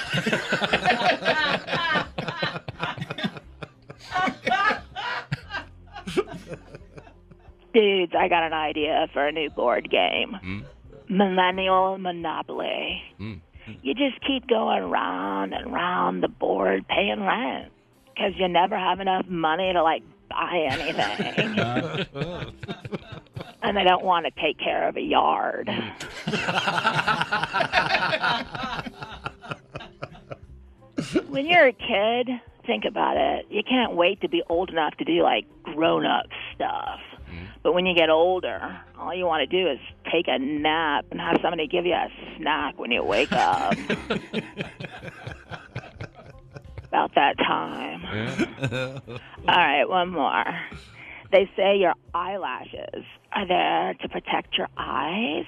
Dudes, I got an idea for a new board game. Hmm? Millennial Monopoly. Hmm. You just keep going round and round the board paying rent because you never have enough money to like buy anything. Uh-huh. and they don't want to take care of a yard. Hmm. when you're a kid, think about it. You can't wait to be old enough to do like grown up stuff. But when you get older, all you want to do is take a nap and have somebody give you a snack when you wake up. About that time. All right, one more. They say your eyelashes are there to protect your eyes,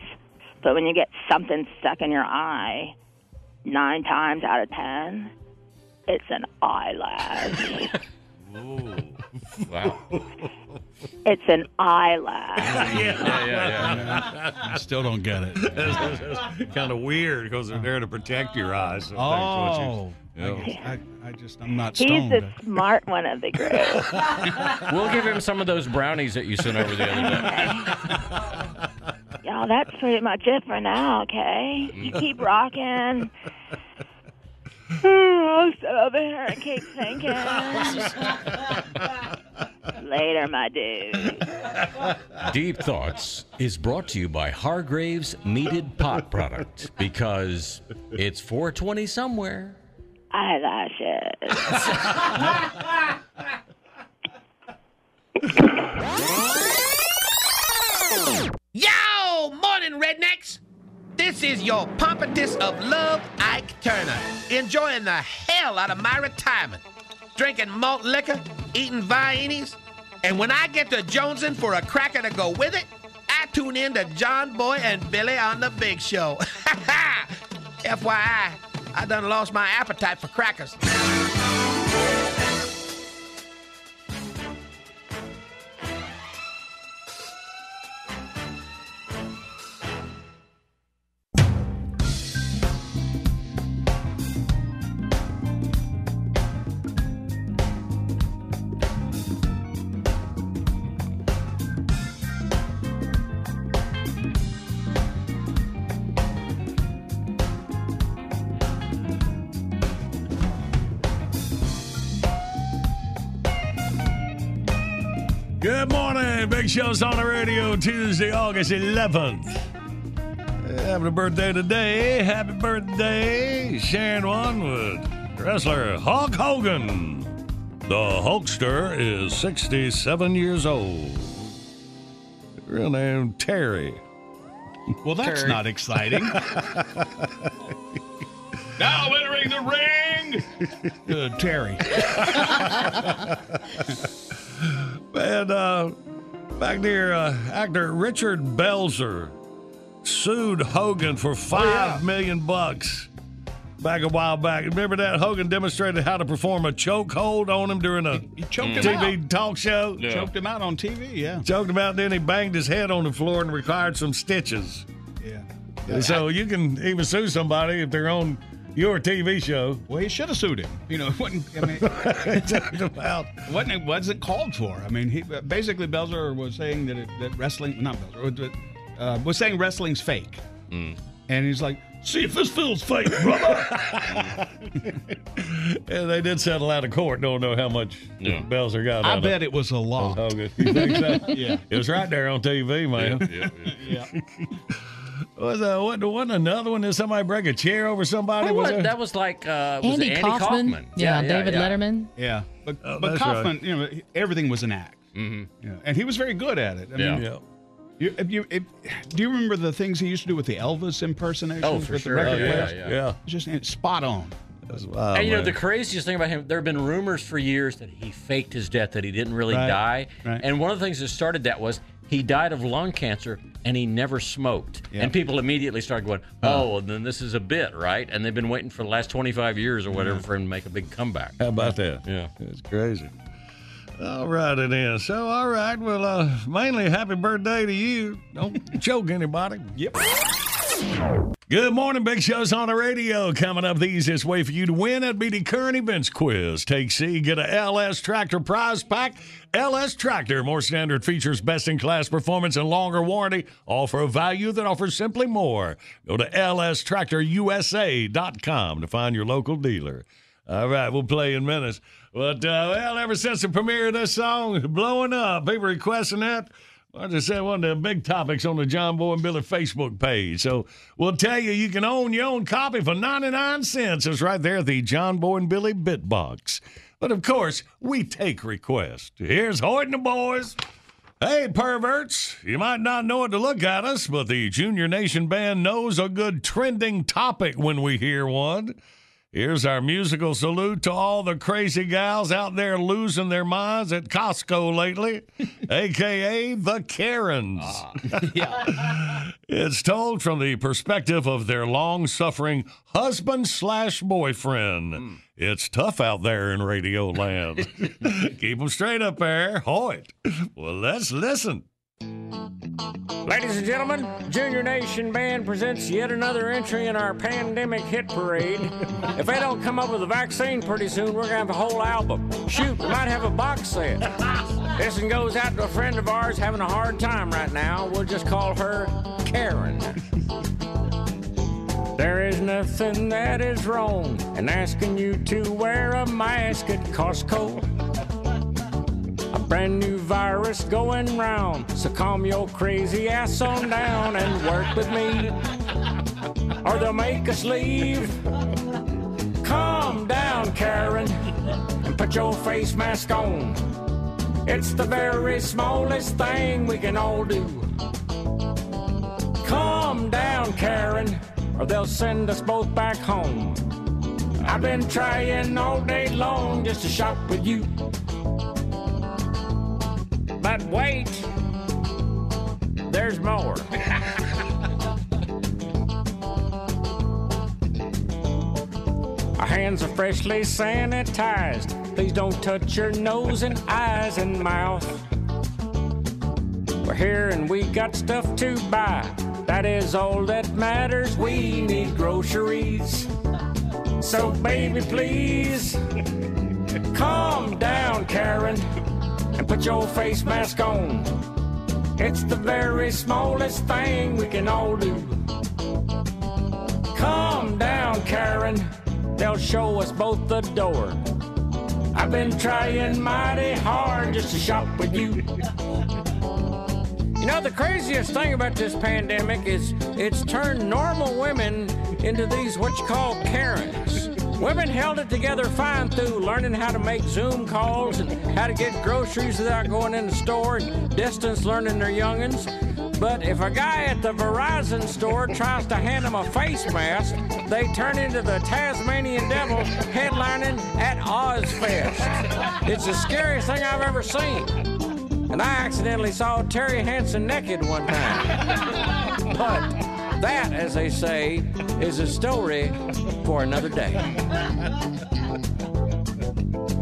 but when you get something stuck in your eye, nine times out of ten, it's an eyelash. Wow. it's an eyelash. yeah, yeah, yeah. I still don't get it. It's kind of weird because they're there to protect your eyes. So Oh, that's what you- I, guess- I, I just I'm not He's stoned. the smart one of the group. We'll give him some of those brownies that you sent over the other day. Y'all, that's pretty much it for now, okay? You keep rocking. I'll sit over here and keep thinking. Later, my dude. Deep Thoughts is brought to you by Hargrave's Meated Pot Product because it's 420 somewhere. Eyelashes. Yo, morning, rednecks. This is your pompatus of love, Ike Turner, enjoying the hell out of my retirement, drinking malt liquor, eating viennies, and when I get to jonesing for a cracker to go with it, I tune in to John Boy and Billy on the Big Show. FYI, I done lost my appetite for crackers. Show's on the radio Tuesday, August 11th. Happy birthday today. Happy birthday. Sharing one with wrestler Hulk Hogan. The Hulkster is 67 years old. Real name Terry. Well, that's Terry. not exciting. Now entering the ring. Uh, Terry. And uh, back there, uh, actor Richard Belzer sued Hogan for five million bucks back a while back. Remember that Hogan demonstrated how to perform a chokehold on him during a choked him TV out. talk show. Choked him out on TV, yeah. Choked him out, then he banged his head on the floor and required some stitches. Yeah. So you can even sue somebody if they're on your TV show. Well, he should have sued him. You know, it wasn't. I mean, talked about wasn't it wasn't called for. I mean, he basically Belzer was saying that it, that wrestling, not Belzer, was, uh, was saying wrestling's fake, Mm. and he's like, "See if this feels fake, brother." Yeah, they did settle out of court. Don't know how much Belzer got. I out of bet it was a lot. Hogan. You think so? Yeah. It was right there on TV, man. yeah. Was uh, what wasn't another one? Did somebody break a chair over somebody? What Was was- that was like uh, was Andy Andy Kaufman. Kaufman? Yeah, David Letterman. Yeah, but, Oh, but that's right. Kaufman, you know, everything was an act. Mm-hmm. Yeah, and he was very good at it. I Yeah. mean, Yeah. You, if you, if, do you remember the things he used to do with the Elvis impersonations? Oh, for with sure. The Oh, yeah, players? yeah. Yeah. Just spot on. That's wild, and you know man. the craziest thing about him, there have been rumors for years that he faked his death, that he didn't really Right, die. right. And one of the things that started that was he died of lung cancer and he never smoked. Yeah. And people immediately started going, "Oh, well, then this is a bit, right?" And they've been waiting for the last 25 years or whatever for him to make a big comeback. How about that? Yeah. It's crazy. All right, it is. So, all right. Well, uh, mainly happy birthday to you. Don't choke anybody. Yep. Good morning, Big Show's on the radio. Coming up, the easiest way for you to win at the current events quiz. Take C, get a LS Tractor prize pack. LS Tractor, more standard features, best in class performance, and longer warranty, all for a value that offers simply more. Go to lstractorusa.com to find your local dealer. All right, we'll play in minutes. But, uh, well, ever since the premiere of this song, blowing up, people requesting that. I said, one of the big topics on the John Boy and Billy Facebook page. So we'll tell you, you can own your own copy for 99 cents. It's right there at the John Boy and Billy Bitbox. But of course, we take requests. Here's Hoyt and the boys. Hey, perverts, you might not know it to look at us, but the Junior Nation Band knows a good trending topic when we hear one. Here's our musical salute to all the crazy gals out there losing their minds at Costco lately, aka the Karens. Ah, it's told from the perspective of their long suffering husband slash boyfriend. Hmm. It's tough out there in radio land. Keep them straight up there. Hoyt. Well, let's listen. Ladies and gentlemen, Junior Nation Band presents yet another entry in our pandemic hit parade. If they don't come up with a vaccine pretty soon, we're gonna have a whole album. Shoot, we might have a box set. This one goes out to a friend of ours having a hard time right now. We'll just call her Karen. There is nothing that is wrong in asking you to wear a mask at Costco. Brand new virus going round. So calm your crazy ass on down and work with me. Or they'll make us leave. Calm down, Karen, and put your face mask on. It's the very smallest thing we can all do. Calm down, Karen, or they'll send us both back home. I've been trying all day long just to shop with you. But wait, there's more. Our hands are freshly sanitized. Please don't touch your nose and eyes and mouth. We're here and we got stuff to buy. That is all that matters. We need groceries. So, baby, please calm down, Karen, put your face mask on. It's the very smallest thing we can all do. Calm down, Karen. They'll show us both the door. I've been trying mighty hard just to shop with you. You know, the craziest thing about this pandemic is it's turned normal women into these what you call Karens. Women held it together fine through learning how to make Zoom calls and how to get groceries without going in the store and distance learning their youngins. But if a guy at the Verizon store tries to hand them a face mask, they turn into the Tasmanian devil headlining at Ozzfest. It's the scariest thing I've ever seen. And I accidentally saw Terry Hansen naked one time. but that, as they say, is a story for another day.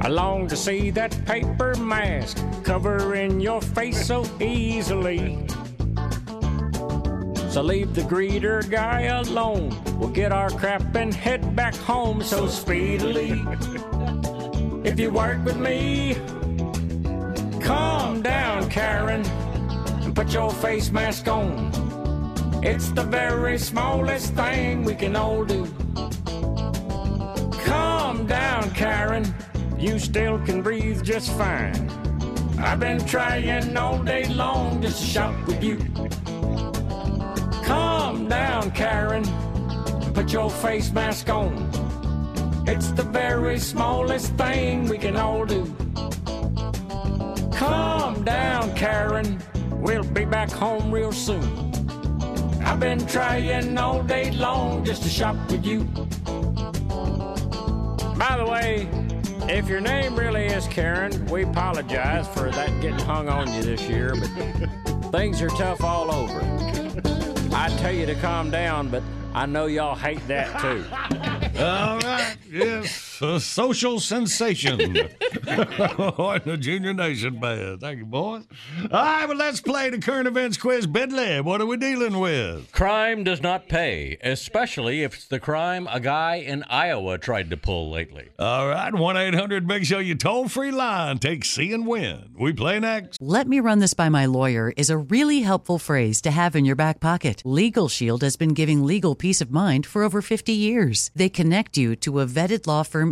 I long to see that paper mask covering your face so easily. So leave the greeter guy alone. We'll get our crap and head back home so speedily. If you work with me, calm down, Karen, and put your face mask on. It's the very smallest thing we can all do. Calm down, Karen. You still can breathe just fine. I've been trying all day long just to shop with you. Calm down, Karen. Put your face mask on. It's the very smallest thing we can all do. Calm down, Karen. We'll be back home real soon. I've been trying all day long just to shop with you. By the way, if your name really is Karen, we apologize for that getting hung on you this year, but things are tough all over. I tell you to calm down, but I know y'all hate that too. All right, yes, a social sensation on the Junior Nation Band. Thank you, boys. All right, well, let's play the current events quiz. Bentley, what are we dealing with? Crime does not pay, especially if it's the crime a guy in Iowa tried to pull lately. All right, 1 800 Big Show, you toll free line. Take C and win. We play next. Let me run this by my lawyer is a really helpful phrase to have in your back pocket. Legal Shield has been giving legal peace of mind for over 50 years. They connect you to a vetted law firm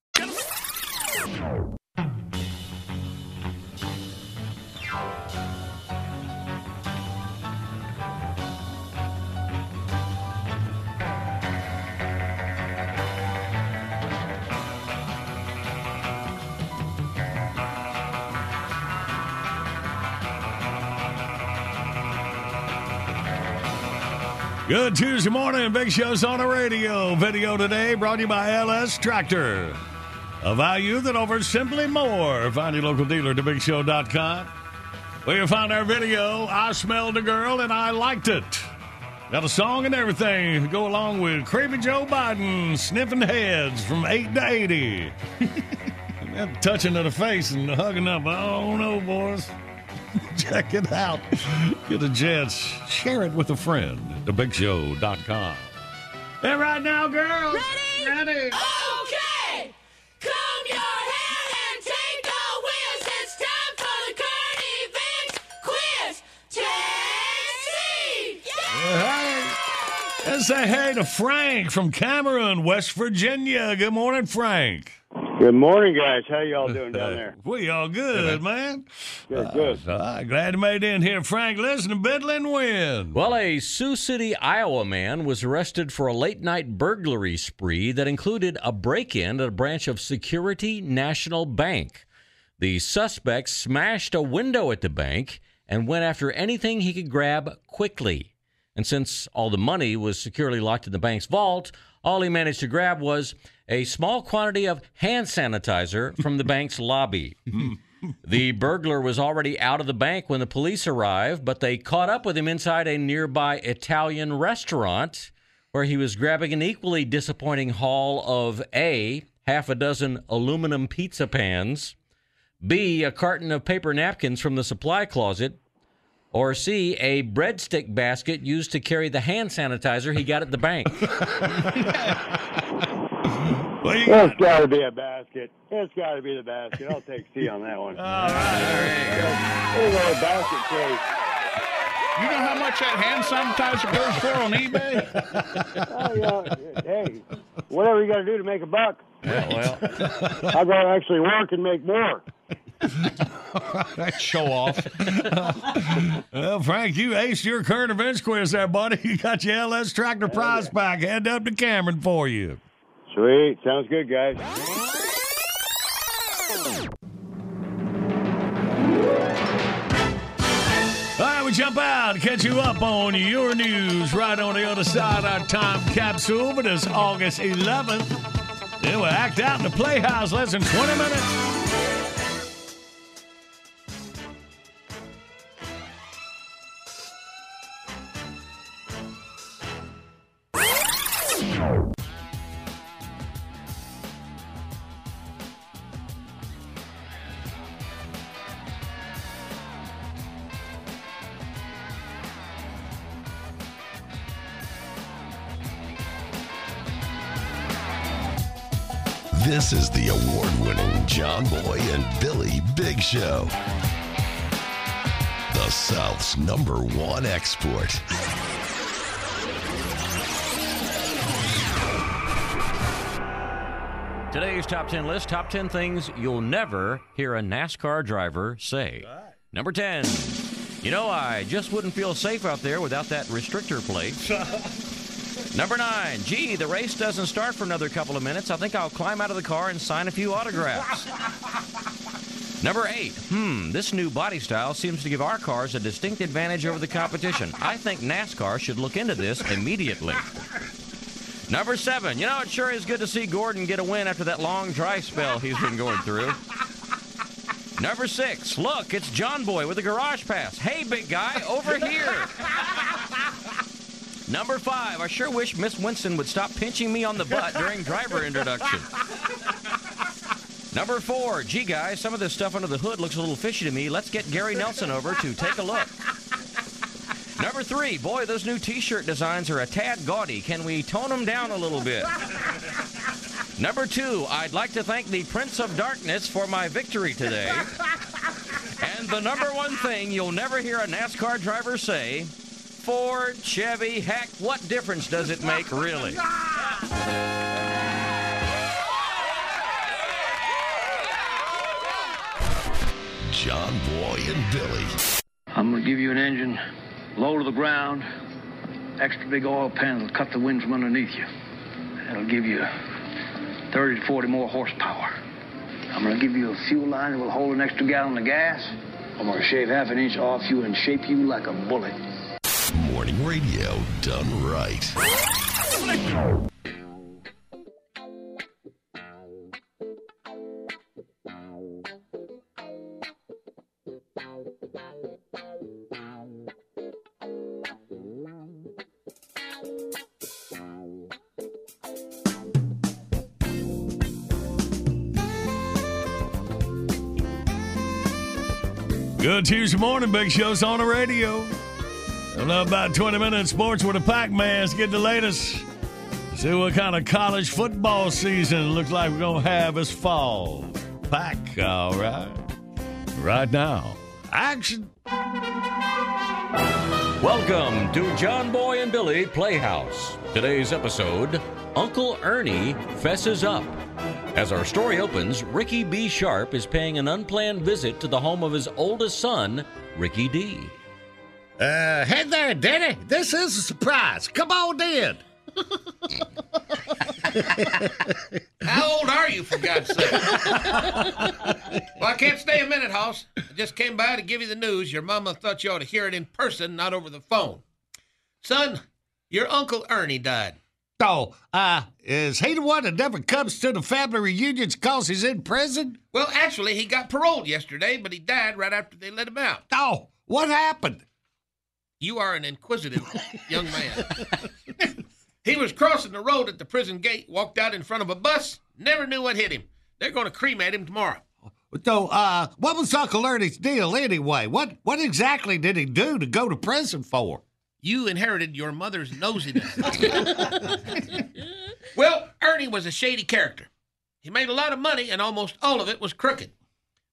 Good Tuesday morning. Big Show's on the radio. Video today brought to you by LS Tractor. A value that offers simply more. Find your local dealer at thebigshow.com. Where you find our video, I smelled a girl and I liked it. Got a song and everything go along with Creepy Joe Biden sniffing heads from 8 to 80. That Touching of the face and hugging up. Oh no, boys. Check it out. Get a chance. Share it with a friend. TheBigShow.com. And right now, girls. Ready? Ready. Okay. Comb your hair and take a whiz. It's time for the current events quiz. Tennessee. Hey. Let's say hey to Frank from Cameron, West Virginia. Good morning, Frank. Good morning, guys. How y'all doing down there? We all good, man. Good, good. Uh, all right, glad to made it in here, Frank. Listen to Biddling Win. Well, a Sioux City, Iowa man was arrested for a late night burglary spree that included a break in at a branch of Security National Bank. The suspect smashed a window at the bank and went after anything he could grab quickly. And since all the money was securely locked in the bank's vault, all he managed to grab was a small quantity of hand sanitizer from the bank's lobby. The burglar was already out of the bank when the police arrived, but they caught up with him inside a nearby Italian restaurant where he was grabbing an equally disappointing haul of A, half a dozen aluminum pizza pans, B, a carton of paper napkins from the supply closet, or C, a breadstick basket used to carry the hand sanitizer he got at the bank. It's got to be a basket. It's got to be the basket. I'll take C on that one. All right, there you go. Basket case. You know how much that hand sanitizer goes for on eBay? Oh, yeah. Hey, whatever you got to do to make a buck. well, I got to actually work and make more. Show off. Well, Frank, you aced your current events quiz there, buddy. You got your LS Tractor prize pack. Head up to Cameron for you. Sweet. Sounds good, guys. All right, we jump out, catch you up on your news right on the other side of our time capsule But it's August 11th. Then we'll act out in the Playhouse less than 20 minutes. This is the award winning John Boy and Billy Big Show. The South's number one export. Today's top 10 list top 10 things you'll never hear a NASCAR driver say. Number 10. You know, I just wouldn't feel safe out there without that restrictor plate. Number 9. Gee, the race doesn't start for another couple of minutes. I think I'll climb out of the car and sign a few autographs. Number 8. Hmm, this new body style seems to give our cars a distinct advantage over the competition. I think NASCAR should look into this immediately. Number seven, you know, it sure is good to see Gordon get a win after that long dry spell he's been going through. Number six, look, it's John Boy with a garage pass. Hey, big guy, over here. Number five, I sure wish Miss Winston would stop pinching me on the butt during driver introduction. Number four, gee, guys, some of this stuff under the hood looks a little fishy to me. Let's get Gary Nelson over to take a look. Number three, boy, those new T-shirt designs are a tad gaudy. Can we tone them down a little bit? Number two, I'd like to thank the Prince of Darkness for my victory today. And the number one thing you'll never hear a NASCAR driver say, Ford, Chevy, heck, what difference does it make, really? John Boy and Billy. I'm going to give you an engine low to the ground, extra big oil pan that'll cut the wind from underneath you. That'll give you 30 to 40 more horsepower. I'm going to give you a fuel line that will hold an extra gallon of gas. I'm going to shave half an inch off you and shape you like a bullet. Morning radio done right. Good Tuesday morning, Big Show's on the radio. In about 20 minutes, sports with a Pac Man's get the latest. See what kind of college football season looks like we're going to have this fall. Pack, all right. Right now, action. Welcome to John Boy and Billy Playhouse. Today's episode Uncle Ernie Fesses Up. As our story opens, Ricky B. Sharp is paying an unplanned visit to the home of his oldest son, Ricky D. Uh, hey there, Danny. This is a surprise. Come on in. How old are you, for God's sake? well, I can't stay a minute, Hoss. I just came by to give you the news. Your mama thought you ought to hear it in person, not over the phone. Son, your Uncle Ernie died. Oh, uh, is he the one that never comes to the family reunions because he's in prison? Well, actually, he got paroled yesterday, but he died right after they let him out. Oh, what happened? You are an inquisitive young man. he was crossing the road at the prison gate, walked out in front of a bus, never knew what hit him. They're going to cremate him tomorrow. So, uh, what was Uncle Ernie's deal anyway? What what exactly did he do to go to prison for? You inherited your mother's nosiness. well, Ernie was a shady character. He made a lot of money, and almost all of it was crooked.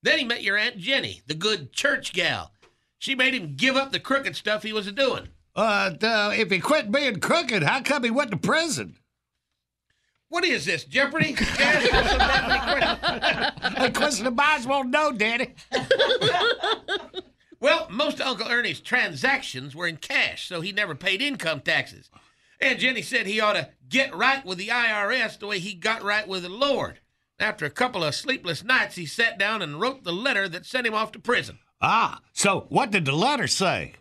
Then he met your Aunt Jenny, the good church gal. She made him give up the crooked stuff he was doing. Uh, uh, if he quit being crooked, how come he went to prison? What is this, Jeopardy? A question the might won't know, Daddy. well, most of Uncle Ernie's transactions were in cash, so he never paid income taxes. And Jenny said he ought to get right with the IRS the way he got right with the Lord. After a couple of sleepless nights, he sat down and wrote the letter that sent him off to prison. Ah, so what did the letter say?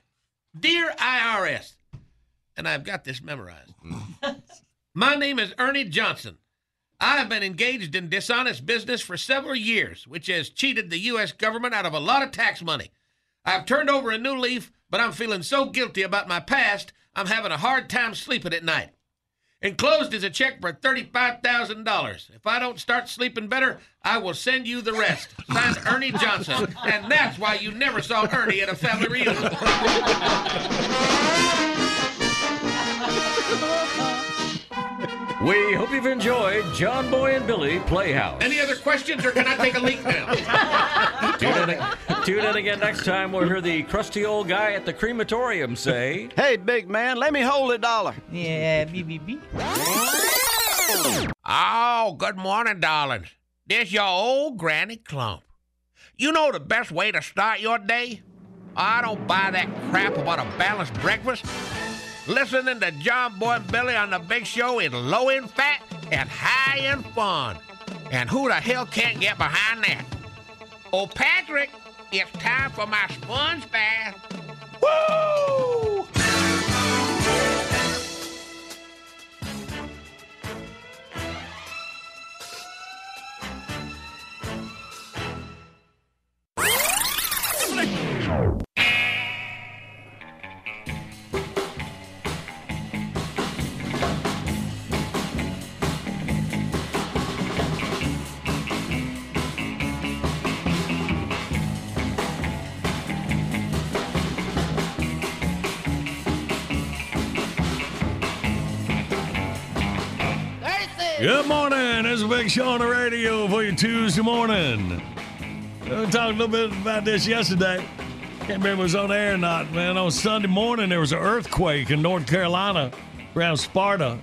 Dear IRS, and I've got this memorized. My name is Ernie Johnson. I have been engaged in dishonest business for several years, which has cheated the U.S. government out of a lot of tax money. I've turned over a new leaf, but I'm feeling so guilty about my past, I'm having a hard time sleeping at night. Enclosed is a check for $35,000. If I don't start sleeping better, I will send you the rest. Signed Ernie Johnson. And that's why you never saw Ernie at a family reunion. We hope you've enjoyed John Boy and Billy Playhouse. Any other questions, or can I take a leak now? Tune in, tune in again next time. We'll hear the crusty old guy at the crematorium say, Hey, big man, let me hold a dollar. Yeah, beep, beep, beep. Oh, good morning, darlings. This your old Granny Clump. You know the best way to start your day? I don't buy that crap about a balanced breakfast. Listening to John Boy Billy on the Big Show is low in fat and high in fun. And who the hell can't get behind that? Oh, Patrick, it's time for my sponge bath. Woo! Good morning. This is a Big Show on the radio for you Tuesday morning. We talked a little bit about this yesterday. Can't remember if it was on air or not, man. On Sunday morning, there was an earthquake in North Carolina around Sparta,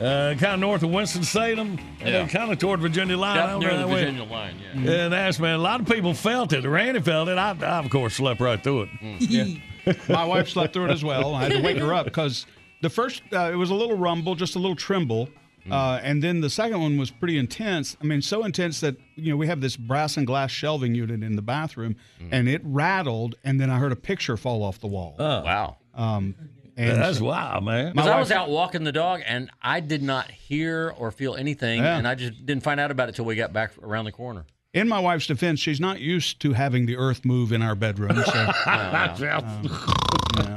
uh, kind of north of Winston-Salem, and Yeah. kind of toward Virginia line. Up near the that way. Virginia line, yeah. And that's, man, a lot of people felt it. Randy felt it. I, I of course, slept right through it. Yeah. My wife slept through it as well. I had to wake her up because the first uh, it was a little rumble, just a little tremble, uh, and then the second one was pretty intense. I mean, so intense that you know we have this brass and glass shelving unit in the bathroom, and it rattled, and then I heard a picture fall off the wall. wow. Um, and That's so- wild, man. Because I was out walking the dog and I did not hear or feel anything, Yeah. and I just didn't find out about it till we got back around the corner. In my wife's defense, she's not used to having the earth move in our bedroom. So, uh, yeah.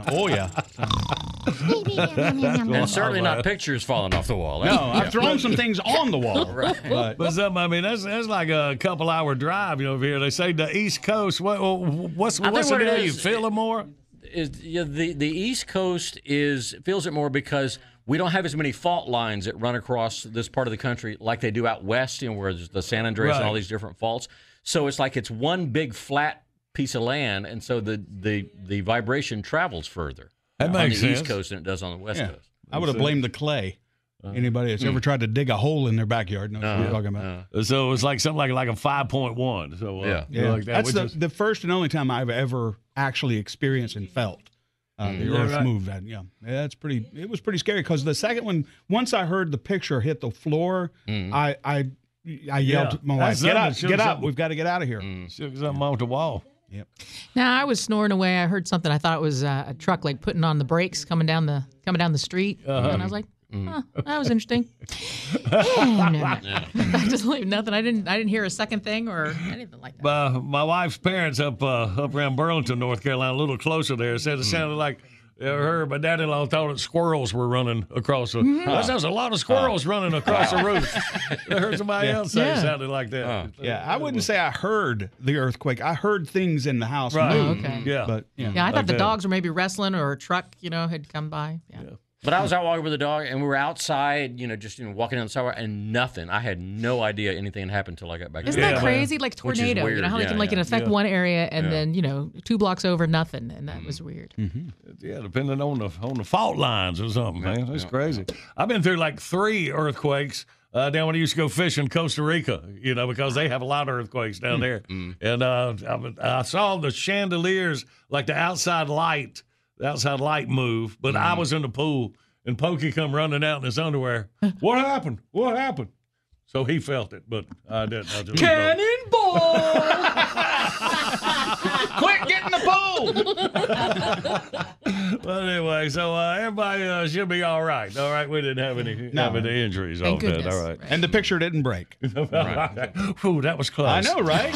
Oh yeah. and certainly not pictures falling off the wall. No, I've thrown some things on the wall. Right. But, But something, I mean, that's that's like a couple hour drive, you know, over here. They say the East Coast. What, what's I think what's what it it? You is- feel it more? is yeah, the the East Coast is feels it more because we don't have as many fault lines that run across this part of the country like they do out west, you know, where there's the San Andreas and all these different faults. So it's like it's one big flat piece of land, and so the the the vibration travels further That on makes the East. Coast than it does on the West yeah. Coast. I would have blamed the clay. Uh-huh. Anybody that's ever hmm. tried to dig a hole in their backyard knows what I'm uh-huh. talking about. Uh-huh. So it's like something like like a five point one. So uh, Yeah. Yeah, like that, that's the, is- the first and only time I've ever actually experienced and felt uh, the Yeah, earth right. move. That yeah, yeah, that's pretty. It was pretty scary because the second one, once I heard the picture hit the floor, I I I yelled Yeah. to my That's wife, "Get up, get up! something. We've got to get out of here." shook something off the wall. Yep. Now I was snoring away. I heard something. I thought it was uh, a truck like putting on the brakes coming down the coming down the street, Uh-huh. and I was like, huh, that was interesting. Yeah, no, no. I just like nothing. I didn't. I didn't hear a second thing or anything like that. Uh, my wife's parents up uh, up around Burlington, North Carolina, a little closer there, said Mm. it sounded like uh, her. My dad-in-law thought that squirrels were running across the. Mm-hmm. That sounds a lot of squirrels running across the roof. I heard somebody Yeah. else say Yeah. it sounded like that. Yeah, I wouldn't say I heard the earthquake. I heard things in the house Right. move. Oh, okay. Yeah. but yeah, Yeah, I thought the that. dogs were maybe wrestling or a truck, you know, had come by. Yeah. But I was out walking with the dog, and we were outside, you know, just you know, walking down the sidewalk, and nothing. I had no idea anything had happened until I got back. Isn't to that the crazy? Like Which is tornado. You know how they Yeah, can like yeah. it affect Yeah. one area and Yeah. then you know two blocks over nothing, and that was weird. Yeah, depending on the on the fault lines or something, man. That's crazy. I've been through like three earthquakes uh, down when I used to go fish in Costa Rica, you know, because they have a lot of earthquakes down there. And uh, I, I saw the chandeliers, like the outside light, the outside light move, but I was in the pool and Pokey come running out in his underwear. what happened? What happened? So he felt it, but I didn't. I just Quick, get in the pool. But anyway, so uh, everybody uh, should be all right. All right, we didn't have any No. have any injuries. Thank all that. goodness. All right. And the picture didn't break. Ooh, that was close. I know, right?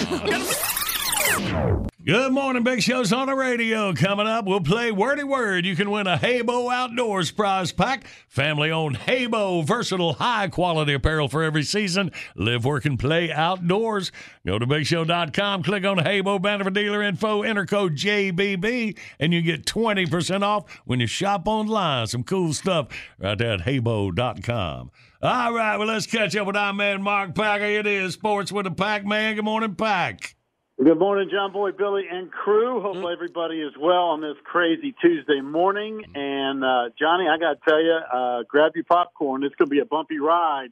Good morning, Big Show's on the radio. Coming up, we'll play Wordy Word. You can win a Heybo Outdoors prize pack. Family owned Heybo, versatile, high quality apparel for every season. Live, work, and play outdoors. Go to BigShow.com, click on Heybo banner for dealer info, enter code JBB, and you get 20% off when you shop online. Some cool stuff right there at Heybo.com. All right, well, let's catch up with our man, Mark Packer. It is Sports with a Pack Man. Good morning, Pack. Good morning, John Boy, Billy, and crew. Hopefully everybody is well on this crazy Tuesday morning. And uh, Johnny, I got to tell you, uh, grab your popcorn. It's going to be a bumpy ride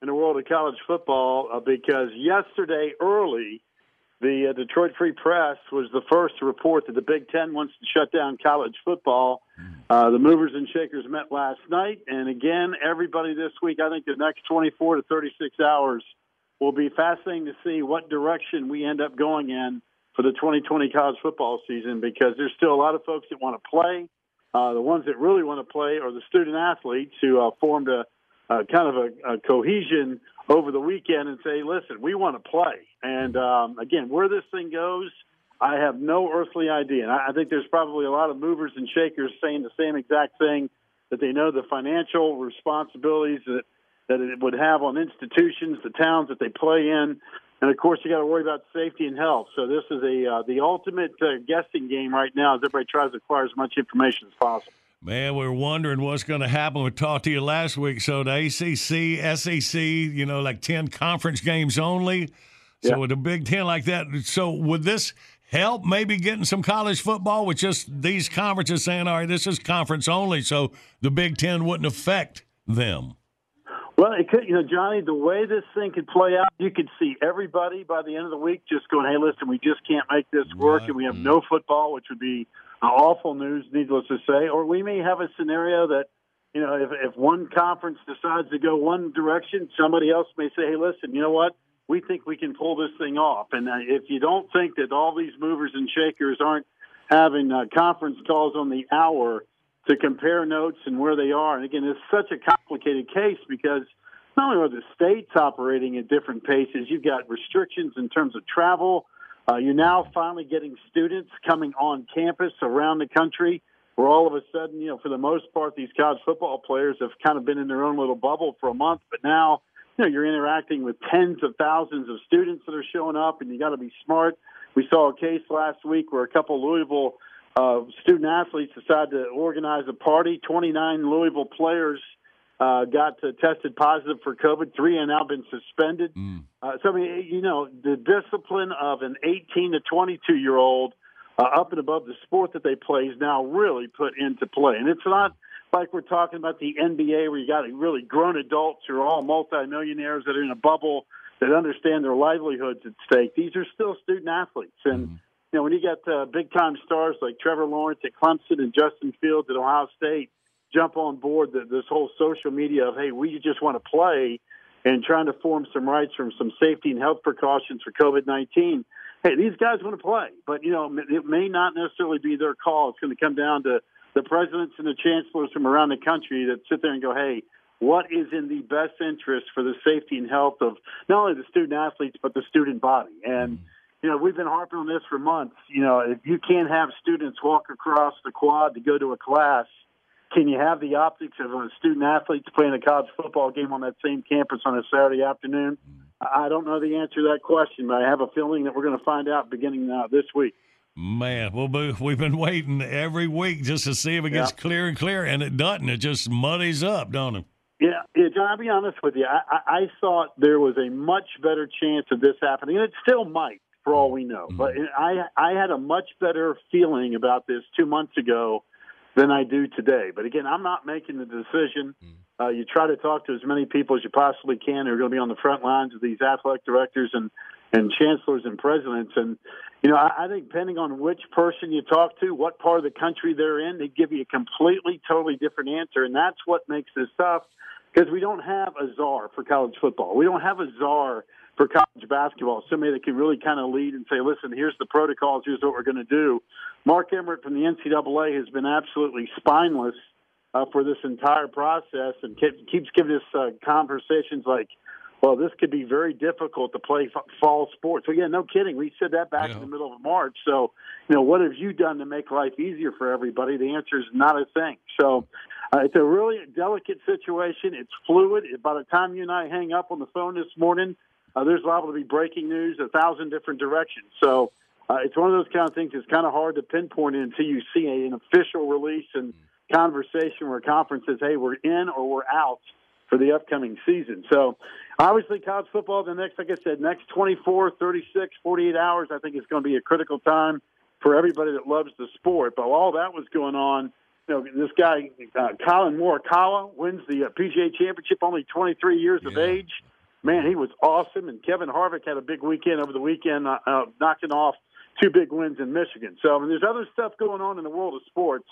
in the world of college football uh, because yesterday early, the uh, Detroit Free Press was the first to report that the Big Ten wants to shut down college football. Uh, the movers and shakers met last night, and again, everybody this week. I think the next 24 to 36 hours will be fascinating to see what direction we end up going in for the 2020 college football season because there's still a lot of folks that want to play. Uh, the ones that really want to play are the student athletes who uh, formed a, a kind of a, a cohesion over the weekend and say, listen, we want to play. And um, again, where this thing goes, I have no earthly idea. And I I think there's probably a lot of movers and shakers saying the same exact thing that they know the financial responsibilities that that it would have on institutions, the towns that they play in, and of course you got to worry about safety and health. So this is a uh, the ultimate uh, guessing game right now as everybody tries to acquire as much information as possible. Man, we're wondering what's going to happen. We talked to you last week. So the ACC, SEC, you know, like 10 conference games only. So Yeah. with a Big Ten like that, so would this help maybe getting some college football with just these conferences saying, all right, this is conference only, so the Big Ten wouldn't affect them? Well, it could, you know, Johnny, the way this thing could play out, you could see everybody by the end of the week just going, hey, listen, we just can't make this work, and we have no football, which would be uh, awful news, needless to say. Or we may have a scenario that, you know, if, if one conference decides to go one direction, somebody else may say, hey, listen, you know what? We think we can pull this thing off. And uh, if you don't think that all these movers and shakers aren't having uh, conference calls on the hour, to compare notes and where they are. And again, it's such a complicated case because not only are the states operating at different paces, you've got restrictions in terms of travel. Uh, you're now finally getting students coming on campus around the country where all of a sudden, you know, for the most part, these college football players have kind of been in their own little bubble for a month, but now, you know, you're interacting with tens of thousands of students that are showing up and you got to be smart. We saw a case last week where a couple Louisville uh, student athletes decided to organize a party. 29 Louisville players uh, got uh, tested positive for COVID. Three have now been suspended. Uh, so, I mean, you know, the discipline of an 18 to 22 year old uh, up and above the sport that they play is now really put into play. And it's not like we're talking about the NBA where you got really grown adults who are all multimillionaires that are in a bubble that understand their livelihoods at stake. These are still student athletes. And, you know, when you got uh, big time stars like Trevor Lawrence at Clemson and Justin Fields at Ohio State jump on board the, this whole social media of, hey, we just want to play and trying to form some rights from some safety and health precautions for COVID 19. Hey, these guys want to play, but, you know, it may not necessarily be their call. It's going to come down to the presidents and the chancellors from around the country that sit there and go, hey, what is in the best interest for the safety and health of not only the student athletes, but the student body? And, you know, we've been harping on this for months. You know, if you can't have students walk across the quad to go to a class, can you have the optics of a student athletes playing a college football game on that same campus on a Saturday afternoon? I don't know the answer to that question, but I have a feeling that we're going to find out beginning uh, this week. Man, well, we- we've been waiting every week just to see if it gets Yeah. clear and clear, and it doesn't. It just muddies up, don't it? Yeah, yeah, John. I'll be honest with you. I, I, I thought there was a much better chance of this happening, and it still might, for all mm-hmm. we know. Mm-hmm. But I, I had a much better feeling about this two months ago than I do today. But again, I'm not making the decision. Mm-hmm. Uh, you try to talk to as many people as you possibly can who are going to be on the front lines of these athletic directors and and chancellors and presidents. And you know, I, I think depending on which person you talk to, what part of the country they're in, they give you a completely, totally different answer. And that's what makes this tough because we don't have a czar for college football. We don't have a czar for college basketball. Somebody that can really kind of lead and say, "Listen, here's the protocols. Here's what we're going to do." Mark Emmert from the NCAA has been absolutely spineless uh, for this entire process and ke- keeps giving us uh, conversations like, well, this could be very difficult to play f- fall sports. So, yeah, no kidding. We said that back in the middle of March. So, you know, what have you done to make life easier for everybody? The answer is not a thing. So, uh, it's a really delicate situation. It's fluid. By the time you and I hang up on the phone this morning, uh, there's liable to be breaking news a thousand different directions. So, uh, it's one of those kind of things that's kind of hard to pinpoint until you see a, an official release and conversation where a conference says, hey, we're in or we're out for the upcoming season. So obviously college football, the next, like I said, next 24, 36, 48 hours, I think is going to be a critical time for everybody that loves the sport. But while all that was going on, you know, this guy, uh, Collin Morikawa, wins the uh, PGA championship, only 23 years of age. Man, he was awesome. And Kevin Harvick had a big weekend over the weekend, uh, uh, knocking off two big wins in Michigan. So I mean, there's other stuff going on in the world of sports,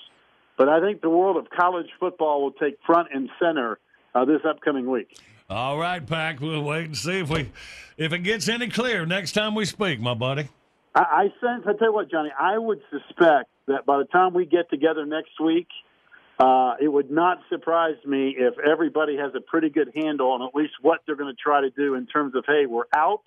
but I think the world of college football will take front and center uh, this upcoming week. All right, Pack. We'll wait and see if we if it gets any clearer next time we speak, my buddy. I, I sense. I tell you what, Johnny. I would suspect that by the time we get together next week, uh, it would not surprise me if everybody has a pretty good handle on at least what they're going to try to do in terms of, hey, we're out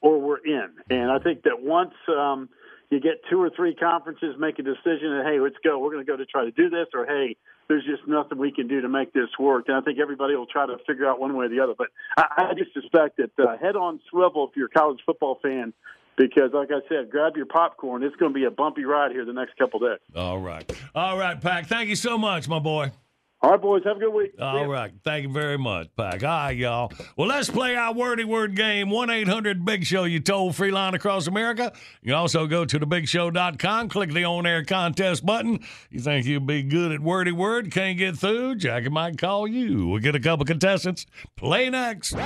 or we're in. And I think that once um, you get two or three conferences make a decision that, hey, let's go, we're going to go to try to do this, or hey, there's just nothing we can do to make this work. And I think everybody will try to figure out one way or the other. But I, I just suspect that uh, head on swivel if you're a college football fan, because like I said, grab your popcorn. It's going to be a bumpy ride here the next couple days. All right. All right, Pack. Thank you so much, my boy. All right, boys. Have a good week. All right. Thank you very much, Pack. All right, y'all. Well, let's play our wordy word game. 1 800 Big Show, you toll free line across America. You can also go to thebigshow.com, click the on air contest button. You think you'll be good at wordy word, can't get through? Jackie might call you. We'll get a couple contestants. Play next.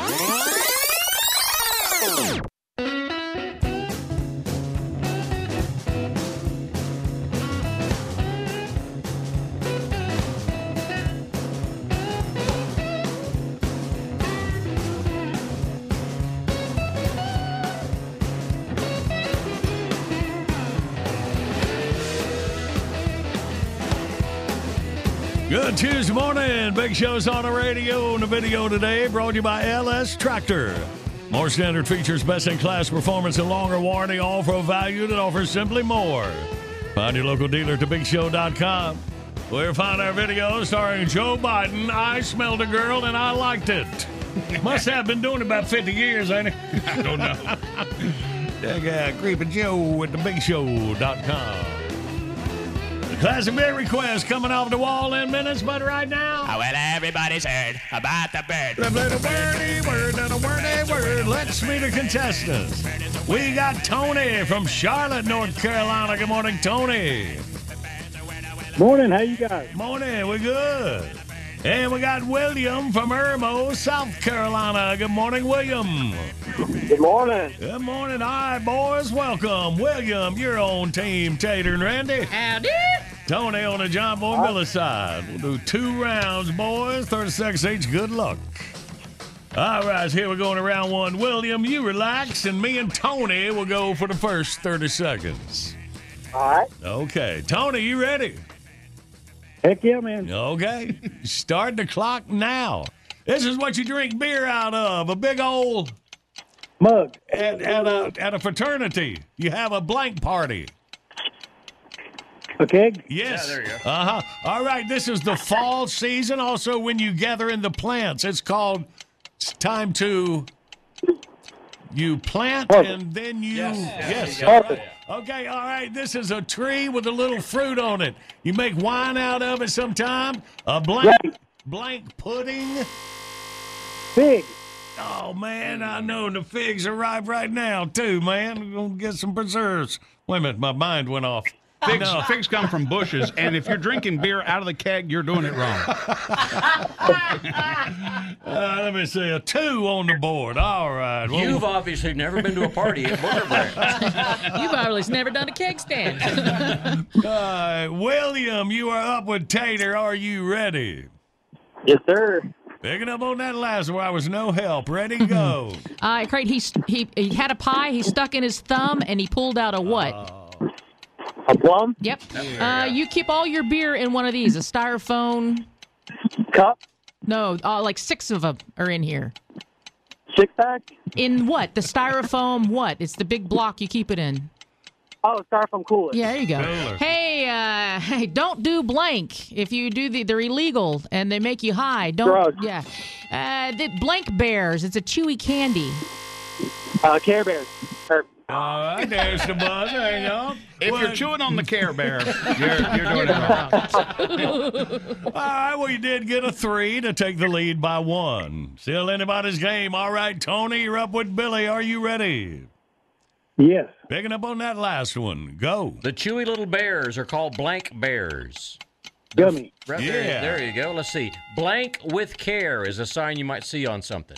Good Tuesday morning. Big shows on the radio and the video today brought to you by LS Tractor. More standard features, best in class performance, and longer warranty, all for a value that offers simply more. Find your local dealer at thebigshow.com. We'll find our video starring Joe Biden. I smelled a girl and I liked it. Must have been doing it about 50 years, ain't it? I don't know. Check out Creepy Joe at thebigshow.com. The classic big request coming off the wall in minutes, but right now. Oh, well, everybody's heard about the bird. A little wordy word and a wordy word. Let's meet the contestants. We got Tony from Charlotte, North Carolina. Good morning, Tony. Morning. How you guys? Morning. We're good. And we got William from Irmo, South Carolina. Good morning, William. Good morning. Good morning. All right, boys. Welcome. William, you're on Team Tater and Randy. Howdy. Tony on the John Boy Miller side. We'll do two rounds, boys. 30 seconds each. Good luck. All right, here we're going to round one. William, you relax, and me and Tony will go for the first 30 seconds. All right. Okay. Tony, you ready? Heck yeah, man. Okay. Start the clock now. This is what you drink beer out of a big old mug. At, at, a, at a fraternity, you have a blank party. A keg? Yes. Yeah, there you go. Uh huh. All right. This is the fall season. Also, when you gather in the plants, it's called. It's time to. You plant and then you. Yes. Yes. all right. Okay. All right. This is a tree with a little fruit on it. You make wine out of it sometime. A blank blank pudding. Fig. Oh man, I know the figs arrive right now too, man. We're gonna get some preserves. Wait a minute, my mind went off. Figs, No. figs come from bushes, and if you're drinking beer out of the keg, you're doing it wrong. Uh, let me see a two on the board. All right. well- You've obviously never been to a party at Booger Brand. You've obviously never done a keg stand. All right, William, you are up with Tater. Are you ready? Yes, sir. Picking up on that last one, I was no help. Ready, go. Uh, Craig, he, st- he he had a pie. He stuck in his thumb and he pulled out a what? A plum? Yep. Uh, you keep all your beer in one of these, a styrofoam cup. No, uh, like six of them are in here. Six pack? In what? The styrofoam what? It's the big block you keep it in. Oh, styrofoam cooler. Yeah, there you go. Cooler. Hey, uh, hey, don't do blank. If you do the, they're illegal and they make you high. Don't. Drugs. Yeah. Uh, the blank bears. It's a chewy candy. Uh, Care Bears. Or, All right, there's the buzzer. Hang on. If you're chewing on the Care Bear, you're, you're doing it wrong. All right, well, you did get a three to take the lead by one. Still anybody's game. All right, Tony, you're up with Billy. Are you ready? Yes. Picking up on that last one. Go. The chewy little bears are called blank bears. Gummy. Right there, Yeah. there you go. Let's see. Blank with care is a sign you might see on something.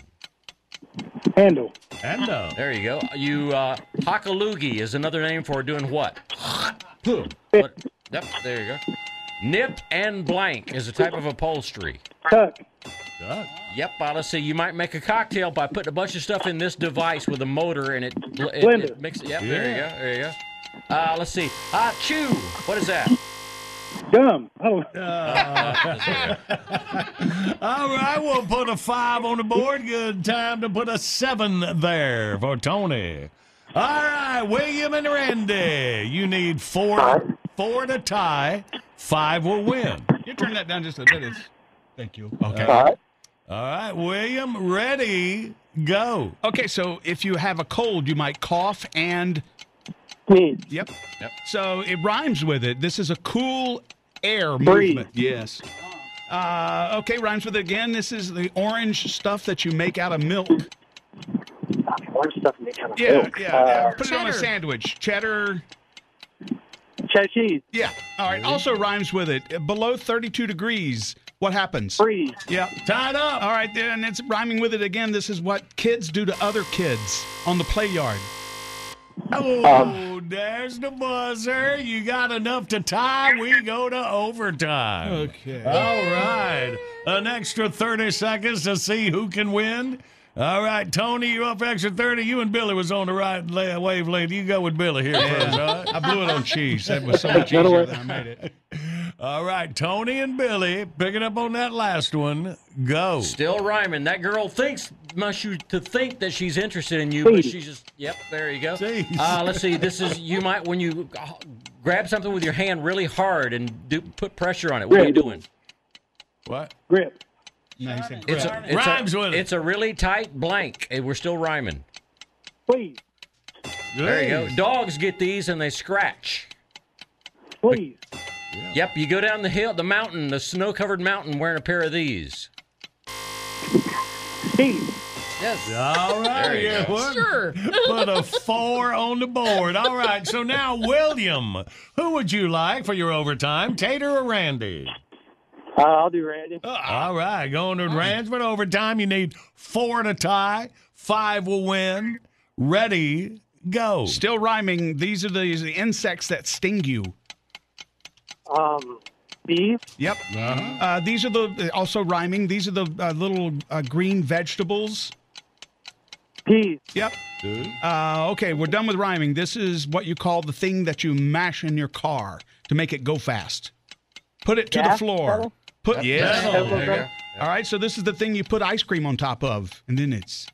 Handle. Handle. There you go. You uh, hockaloogie is another name for doing what? What- Yep, there you go. Nip and blank is a type of upholstery. Tuck. Yep, uh, let's see. You might make a cocktail by putting a bunch of stuff in this device with a motor and it, it, Blender. it mixes. Yep, there you go. There you go. Uh, let's see. Ah, chew. What is that? Gum. I don't All right, we'll put a five on the board. Good time to put a seven there for Tony. All right, William and Randy, you need four, four to tie. Five will win. You turn that down just a bit. It's, thank you. Okay. All right. All right, William, ready, go. Okay, so if you have a cold, you might cough and sneeze. Yep. Yep. So it rhymes with it. This is a cool air Breathe. movement. Yes. Uh, okay, rhymes with it again. This is the orange stuff that you make out of milk. Orange stuff made out of Yeah, milk. yeah. Uh, yeah. Put it on a sandwich. Cheddar. Cheddar cheese. Yeah. All right. Also rhymes with it. Below 32 degrees, what happens? Freeze. Yeah. Tied up. All right, then it's rhyming with it again. This is what kids do to other kids on the play yard. Um, oh, there's the buzzer. You got enough to tie. We go to overtime. Okay. All right. An extra 30 seconds to see who can win. All right, Tony, you're up extra 30. You and Billy was on the right la- wavelength. You go with Billy here first, all right? I blew it on cheese. That was so much easier than I made it. All right, Tony and Billy picking up on that last one. Go. Still rhyming. That girl thinks must you to think that she's interested in you, but Please. she's just. Yep, there you go. Uh, let's see. This is you might when you grab something with your hand really hard and do, put pressure on it. What are you doing? What? Grip. No, he It's a, it's Rhymes a, with it. It's a really tight blank. and We're still rhyming. Please. There you go. Dogs get these and they scratch. Please. Yep, you go down the hill, the mountain, the snow-covered mountain, wearing a pair of these. Cheese. Yes. All right. There you yeah, go. what? Sure. Put a four on the board. All right. So now, William, who would you like for your overtime, Tater or Randy? Uh, I'll do Randy. All right. Going to Rands for overtime. You need four to tie. Five will win. Ready, go. Still rhyming. These are the, the insects that sting you. Um, bees. Yep. Uh, these are the also rhyming. These are the uh, little uh, green vegetables. Peas. Yep. Uh, okay, we're done with rhyming. This is what you call the thing that you mash in your car to make it go fast. Put it to the floor. pedal? Put Yep, yeah. pedal. There you go. All right, so this is the thing you put ice cream on top of, and then it's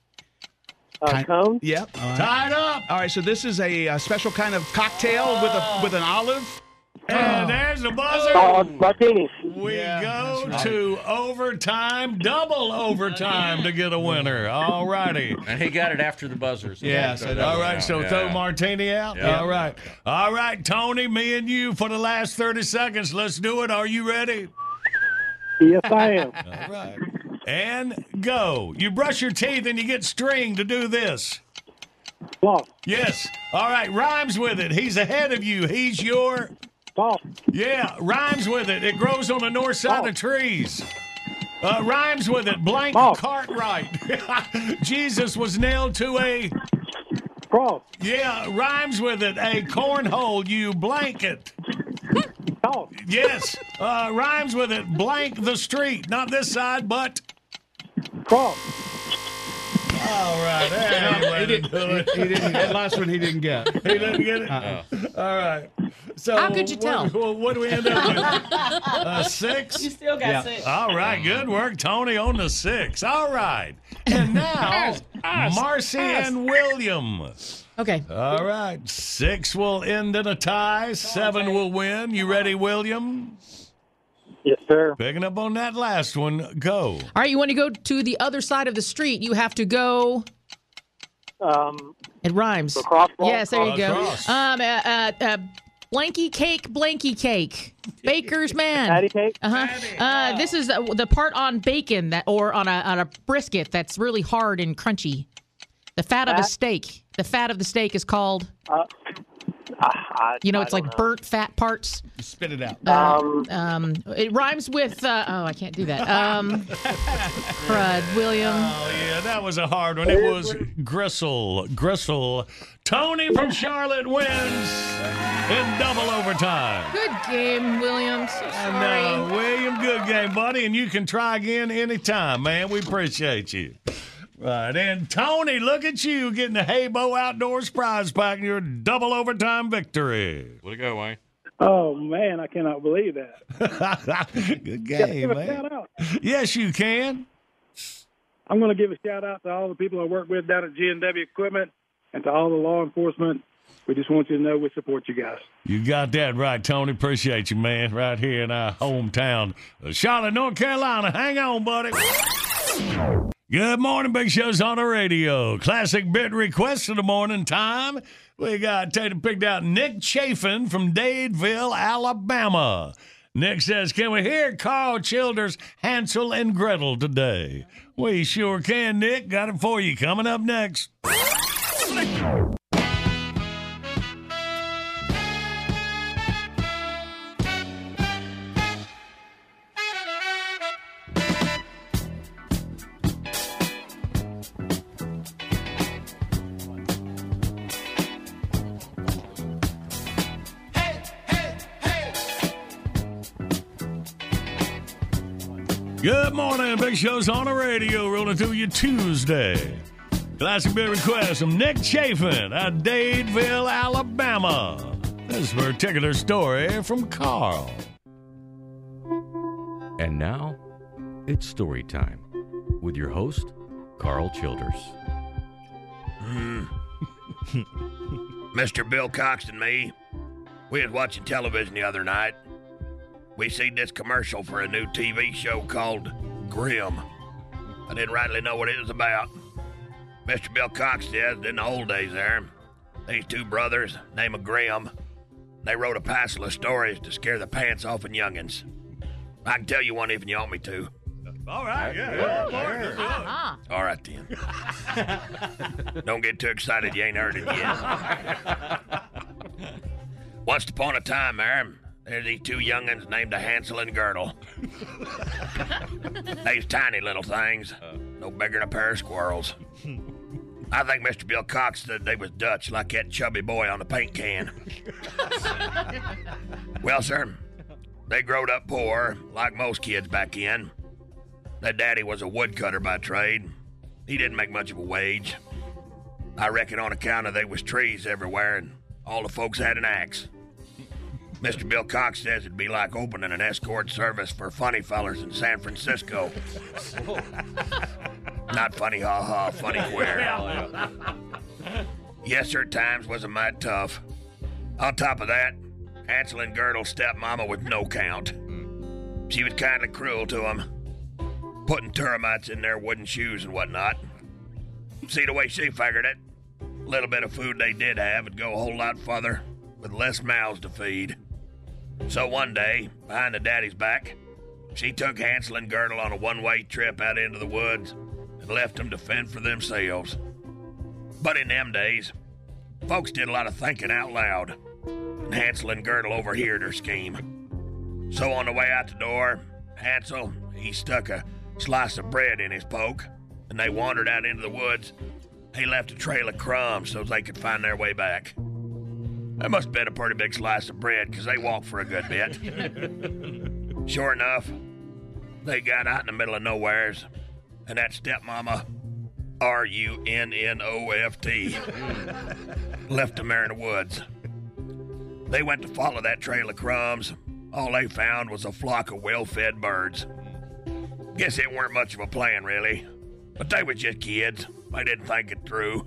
Uh, cone. Yep. All right. Tied up. All right, so this is a, uh special kind of cocktail with a with an olive. And there's the buzzer. Uh, martini. We Yeah, go right. to overtime, double overtime to get a winner. All righty. And he got it after the buzzers. Yeah, so that- All right, so Yeah. throw Martini out. Yeah. All right. All right, Tony, me and you for the last 30 seconds. Let's do it. Are you ready? Yes, I am. All right. And go. You brush your teeth and you get string to do this. Floss. Yes. All right, rhymes with it. He's ahead of you. He's your. False. Yeah, rhymes with it. It grows on the north side of trees. Uh, rhymes with it. Blank False. Cartwright. Jesus was nailed to a. Cross. Yeah, rhymes with it. A cornhole, you blanket. False. Yes, uh, rhymes with it. Blank the street. Not this side, but. Cross. All right. Anyway, trying He didn't, do it. he didn't, that last one he didn't get. He didn't get it. Uh-uh. All right. So How could you tell? What, what, what do we end up with? Uh, six. You still got Yeah. six. All right. Good work, Tony, on the six. All right. And now, us, Marcy us. and William. Okay. All right. Six will end in a tie. Seven will win. You ready, William? Yes, sir. Picking up on that last one. Go. All right, you want to go to the other side of the street. You have to go. Um, It rhymes. the crosswalk? Yes, there you go. Across. Um, uh, uh, uh, blanky cake, blanky cake, baker's man. Patty cake. Uh-huh. Uh This is the, the part on bacon that, or on a on a brisket that's really hard and crunchy. The fat of a steak. The fat of the steak is called. Uh, I, You know, it's don't like burnt fat parts. You Spit it out. Uh, um, it rhymes with. Uh, oh, I can't do that. Um, crud, William. Oh, yeah, that was a hard one. It was Gristle. Gristle. Tony from Charlotte wins in double overtime. Good game, William. So sorry. And, uh, William, good game, buddy. And you can try again anytime, man. We appreciate you. Right. And Tony, look at you getting the Heybo Outdoors prize pack and your double overtime victory. Way to go, Wayne. Oh man, I cannot believe that. Good game, give a man. shout out. Yes, you can. I'm going to give a shout out to all the people I work with down at G&W Equipment and to all the law enforcement. We just want you to know we support you guys. You got that right, Tony. Appreciate you, man. Right here in our hometown, Charlotte, North Carolina. Hang on, buddy. Good morning, Big Show's on the radio. Classic bit request of the morning time. We got Tatum picked out Nick Chafin from Dadeville, Alabama. Nick says, Can we hear Carl Childers' Hansel and Gretel today? We sure can, Nick. Got it for you. Coming up next. Good morning, Big Show's on the radio, rolling through you Tuesday. Classic bit request from Nick Chafin at Dadeville, Alabama. This particular story from Carl. And now, it's story time with your host, Carl Childers. Hmm. Mr. Bill Cox and me, we was watching television the other night. We seen this commercial for a new TV show called Grimm. I didn't rightly know what it was about. Mr. Bill Cox said in the old days there, these two brothers, name of Grimm, they wrote a passel of stories to scare the pants off of youngins. I can tell you one if you want me to. All right, yeah. Uh-huh. All right then. Don't get too excited. You ain't heard it yet. Once upon a time, there, there's these two young'uns named a Hansel and Girdle. They's tiny little things, no bigger than a pair of squirrels. I think Mr. Bill Cox said they was Dutch, like that chubby boy on the paint can. well, sir, they growed up poor, like most kids back in. Their daddy was a woodcutter by trade. He didn't make much of a wage. I reckon on account of there was trees everywhere and all the folks had an axe. Mr. Bill Cox says it'd be like opening an escort service for funny fellers in San Francisco. Not funny ha ha, funny queer. Yes, sir, times was a mite tough. On top of that, Hansel and Gretel's stepmama was no count. Mm. She was kind of cruel to 'em, putting termites in their wooden shoes and whatnot. See the way she figured it? Little bit of food they did have would go a whole lot farther with less mouths to feed. So one day, behind the daddy's back, she took Hansel and Gretel on a one-way trip out into the woods and left them to fend for themselves. But in them days, folks did a lot of thinking out loud, and Hansel and Gretel overheard her scheme. So on the way out the door, Hansel, he stuck a slice of bread in his poke, and they wandered out into the woods. He left a trail of crumbs so they could find their way back. That must have been a pretty big slice of bread, 'cause they walked for a good bit. sure enough, they got out in the middle of nowheres, and that stepmama, R U N N O F T. Left them there in the woods. They went to follow that trail of crumbs. All they found was a flock of well fed birds. Guess it weren't much of a plan, really. But they was just kids. They didn't think it through.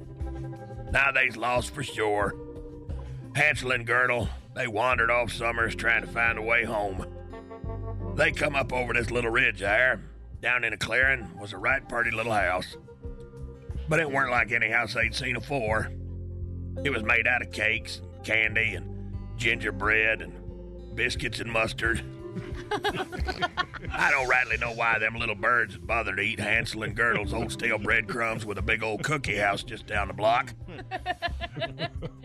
Now they's lost for sure. Hansel and Gretel, they wandered off summers trying to find a way home. They come up over this little ridge there. Down in a clearing was a right pretty little house. But it weren't like any house they'd seen afore. It was made out of cakes, candy, and gingerbread, and biscuits and mustard. I don't rightly know why them little birds bothered to eat Hansel and Gretel's old stale breadcrumbs with a big old cookie house just down the block.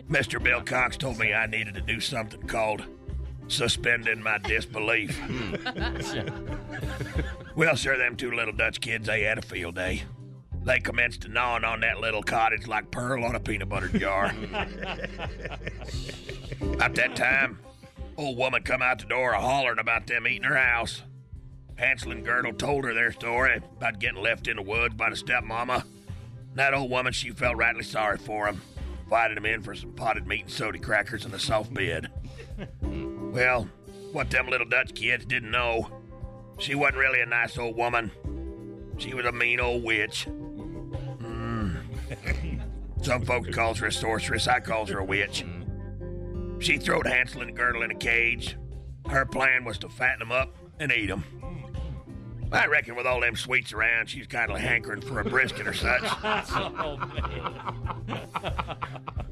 Mr. Bill Cox told me I needed to do something called suspending my disbelief. well, sir, them two little Dutch kids, they had a field day. They commenced to gnawing on that little cottage like pearl on a peanut butter jar. About that time, old woman come out the door a hollering about them eating her house. Hansel and Gretel told her their story about getting left in the woods by the stepmama. That old woman, she felt rightly sorry for him, invited him in for some potted meat and soda crackers and a soft bed. well, what them little Dutch kids didn't know, she wasn't really a nice old woman. She was a mean old witch. Mm. Some folks calls her a sorceress. I calls her a witch. She throwed Hansel and Gretel in a cage. Her plan was to fatten them up and eat them. I reckon with all them sweets around, she's kind of hankering for a brisket or such. Oh,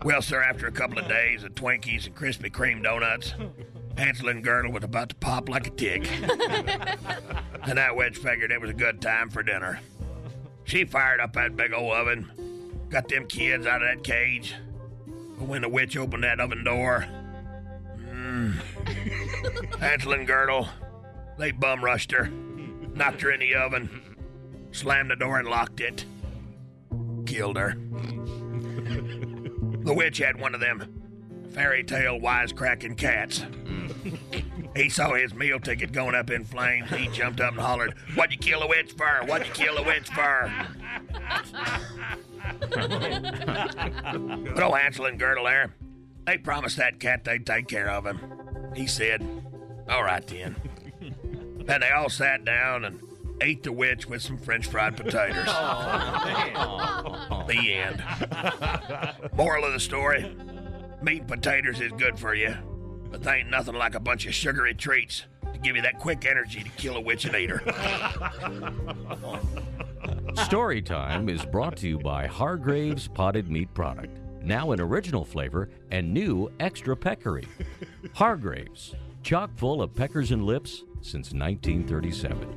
well, sir, after a couple of days of Twinkies and Krispy Kreme donuts, Hansel and Gretel was about to pop like a tick. and that witch figured it was a good time for dinner. She fired up that big old oven, got them kids out of that cage. But when the witch opened that oven door, mm, and Gretel, they bum rushed her, knocked her in the oven, slammed the door and locked it, killed her. The witch had one of them fairy tale wisecracking cats. He saw his meal ticket going up in flames. He jumped up and hollered, What'd you kill a witch for? What'd you kill a witch for? but old Hansel and Gretel there, they promised that cat they'd take care of him. He said, All right then. Then they all sat down and ate the witch with some French fried potatoes. Oh, the end. Moral of the story meat and potatoes is good for you, but they ain't nothing like a bunch of sugary treats to give you that quick energy to kill a witch and eat her. Storytime is brought to you by Hargrave's Potted Meat Product. Now in original flavor and new extra peccary. Hargrave's, chock full of peckers and lips since 1937.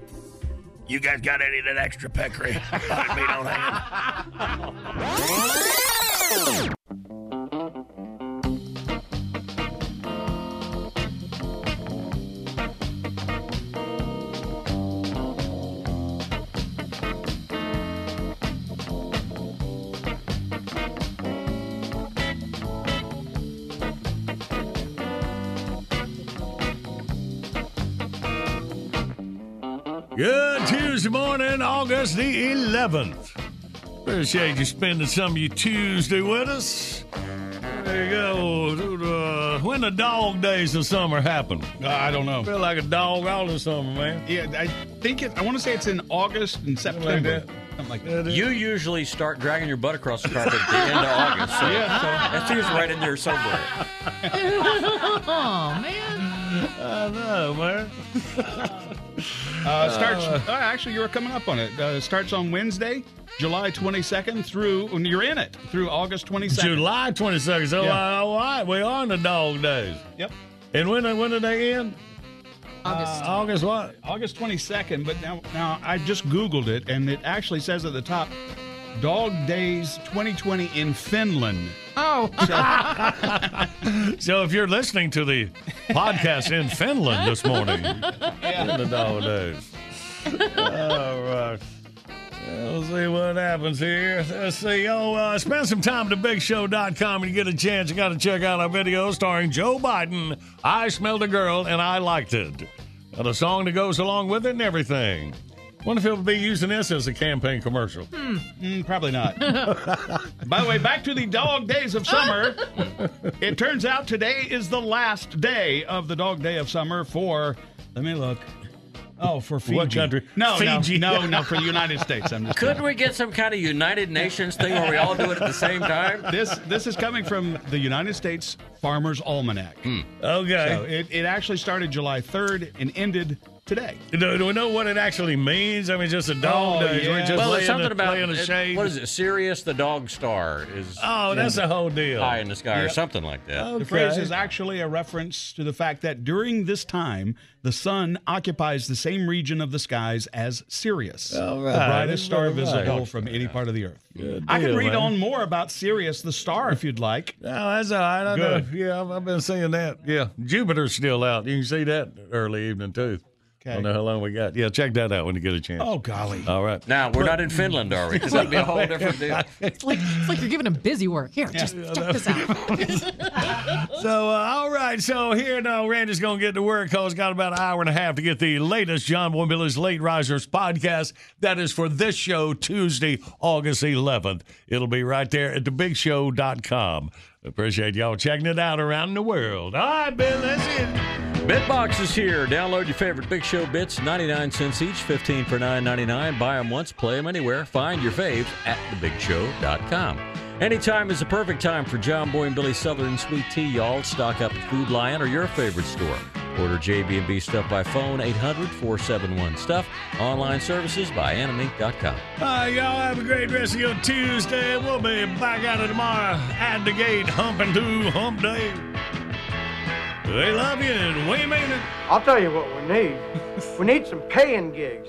You guys got any of that extra peccary? Potted meat on hand? morning, August the 11th. Appreciate you spending some of your Tuesday with us. There you go. Uh, when the dog days of summer happen? Uh, I don't know. feel like a dog all the summer, man. Yeah, I think it. I want to say it's in August and September. Something like that. You usually start dragging your butt across the carpet at the end of August. So Yeah. that's usually right in there somewhere. oh man. I know, man. Uh, starts. Uh, actually, you were coming up on it. Uh, starts on Wednesday, July 22nd through. and You're in it through August 22nd. July 22nd. So, Yeah. uh, all right, we are in the dog days. Yep. And when, when did they end? August. Uh, August what? August 22nd. But now, now I just Googled it, and it actually says at the top, Dog Days 2020 in Finland. Oh. So if you're listening to the podcast in Finland this morning, in the dog days. All right. We'll see what happens here. Let's see. Oh, uh, spend some time at thebigshow.com and you get a chance. You got to check out our video starring Joe Biden. I smelled a girl and I liked it. Got a song that goes along with it and everything. Wonder if he'll be using this as a campaign commercial. Mm, probably not. By the way, back to the dog days of summer. it turns out today is the last day of the dog day of summer for. Let me look. Oh, for Fiji. What country? No, Fiji. no, no, no, for the United States. I'm just. Couldn't we get some kind of United Nations thing where we all do it at the same time? This this is coming from the United States Farmers Almanac. Okay. So it, it actually started July 3rd and ended today. Do, do we know what it actually means? I mean, just a dog Oh, days. yeah. Just well, laying it's something the, about laying the it- shade. what is it? Sirius the dog star is. Oh, that's the whole deal. High in the sky or something like that. The phrase is actually a reference to the fact that during this time, the sun occupies the same region of the skies as Sirius, All the right. brightest star All right. visible from any part of the Earth. I can read man. on more about Sirius the star if you'd like. Oh, that's all right. I Good. know. Yeah, I've, I've been seeing that. Yeah, Jupiter's still out. You can see that early evening too. I don't know how long we got. Yeah, check that out when you get a chance. Oh, golly. All right. Now we're not in Finland, are we? Because that'd be a whole different deal. It's like, it's like you're giving him busy work. Here, just check this out. So, uh, all right. So here now, Randy's going to get to work because he's got about an hour and a half to get the latest John Boy and Late Risers podcast. That is for this show, Tuesday, August 11th. It'll be right there at thebigshow.com. Appreciate y'all checking it out around the world. All right, Ben, that's it. Bitbox is here. Download your favorite Big Show bits, 99 cents each, 15 for 9.99. Buy them once, play them anywhere. Find your faves at thebigshow.com. Anytime is the perfect time for John Boy and Billy Southern Sweet Tea, y'all. Stock up at Food Lion or your favorite store. Order JB&B stuff by phone, 800-471-STUFF. Online services by animink.com. All uh, right, y'all have a great rest of your Tuesday. We'll be back at it tomorrow at the gate, humping to hump day. They love you and we mean it. I'll tell you what we need. we need some paying gigs.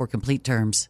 complete terms.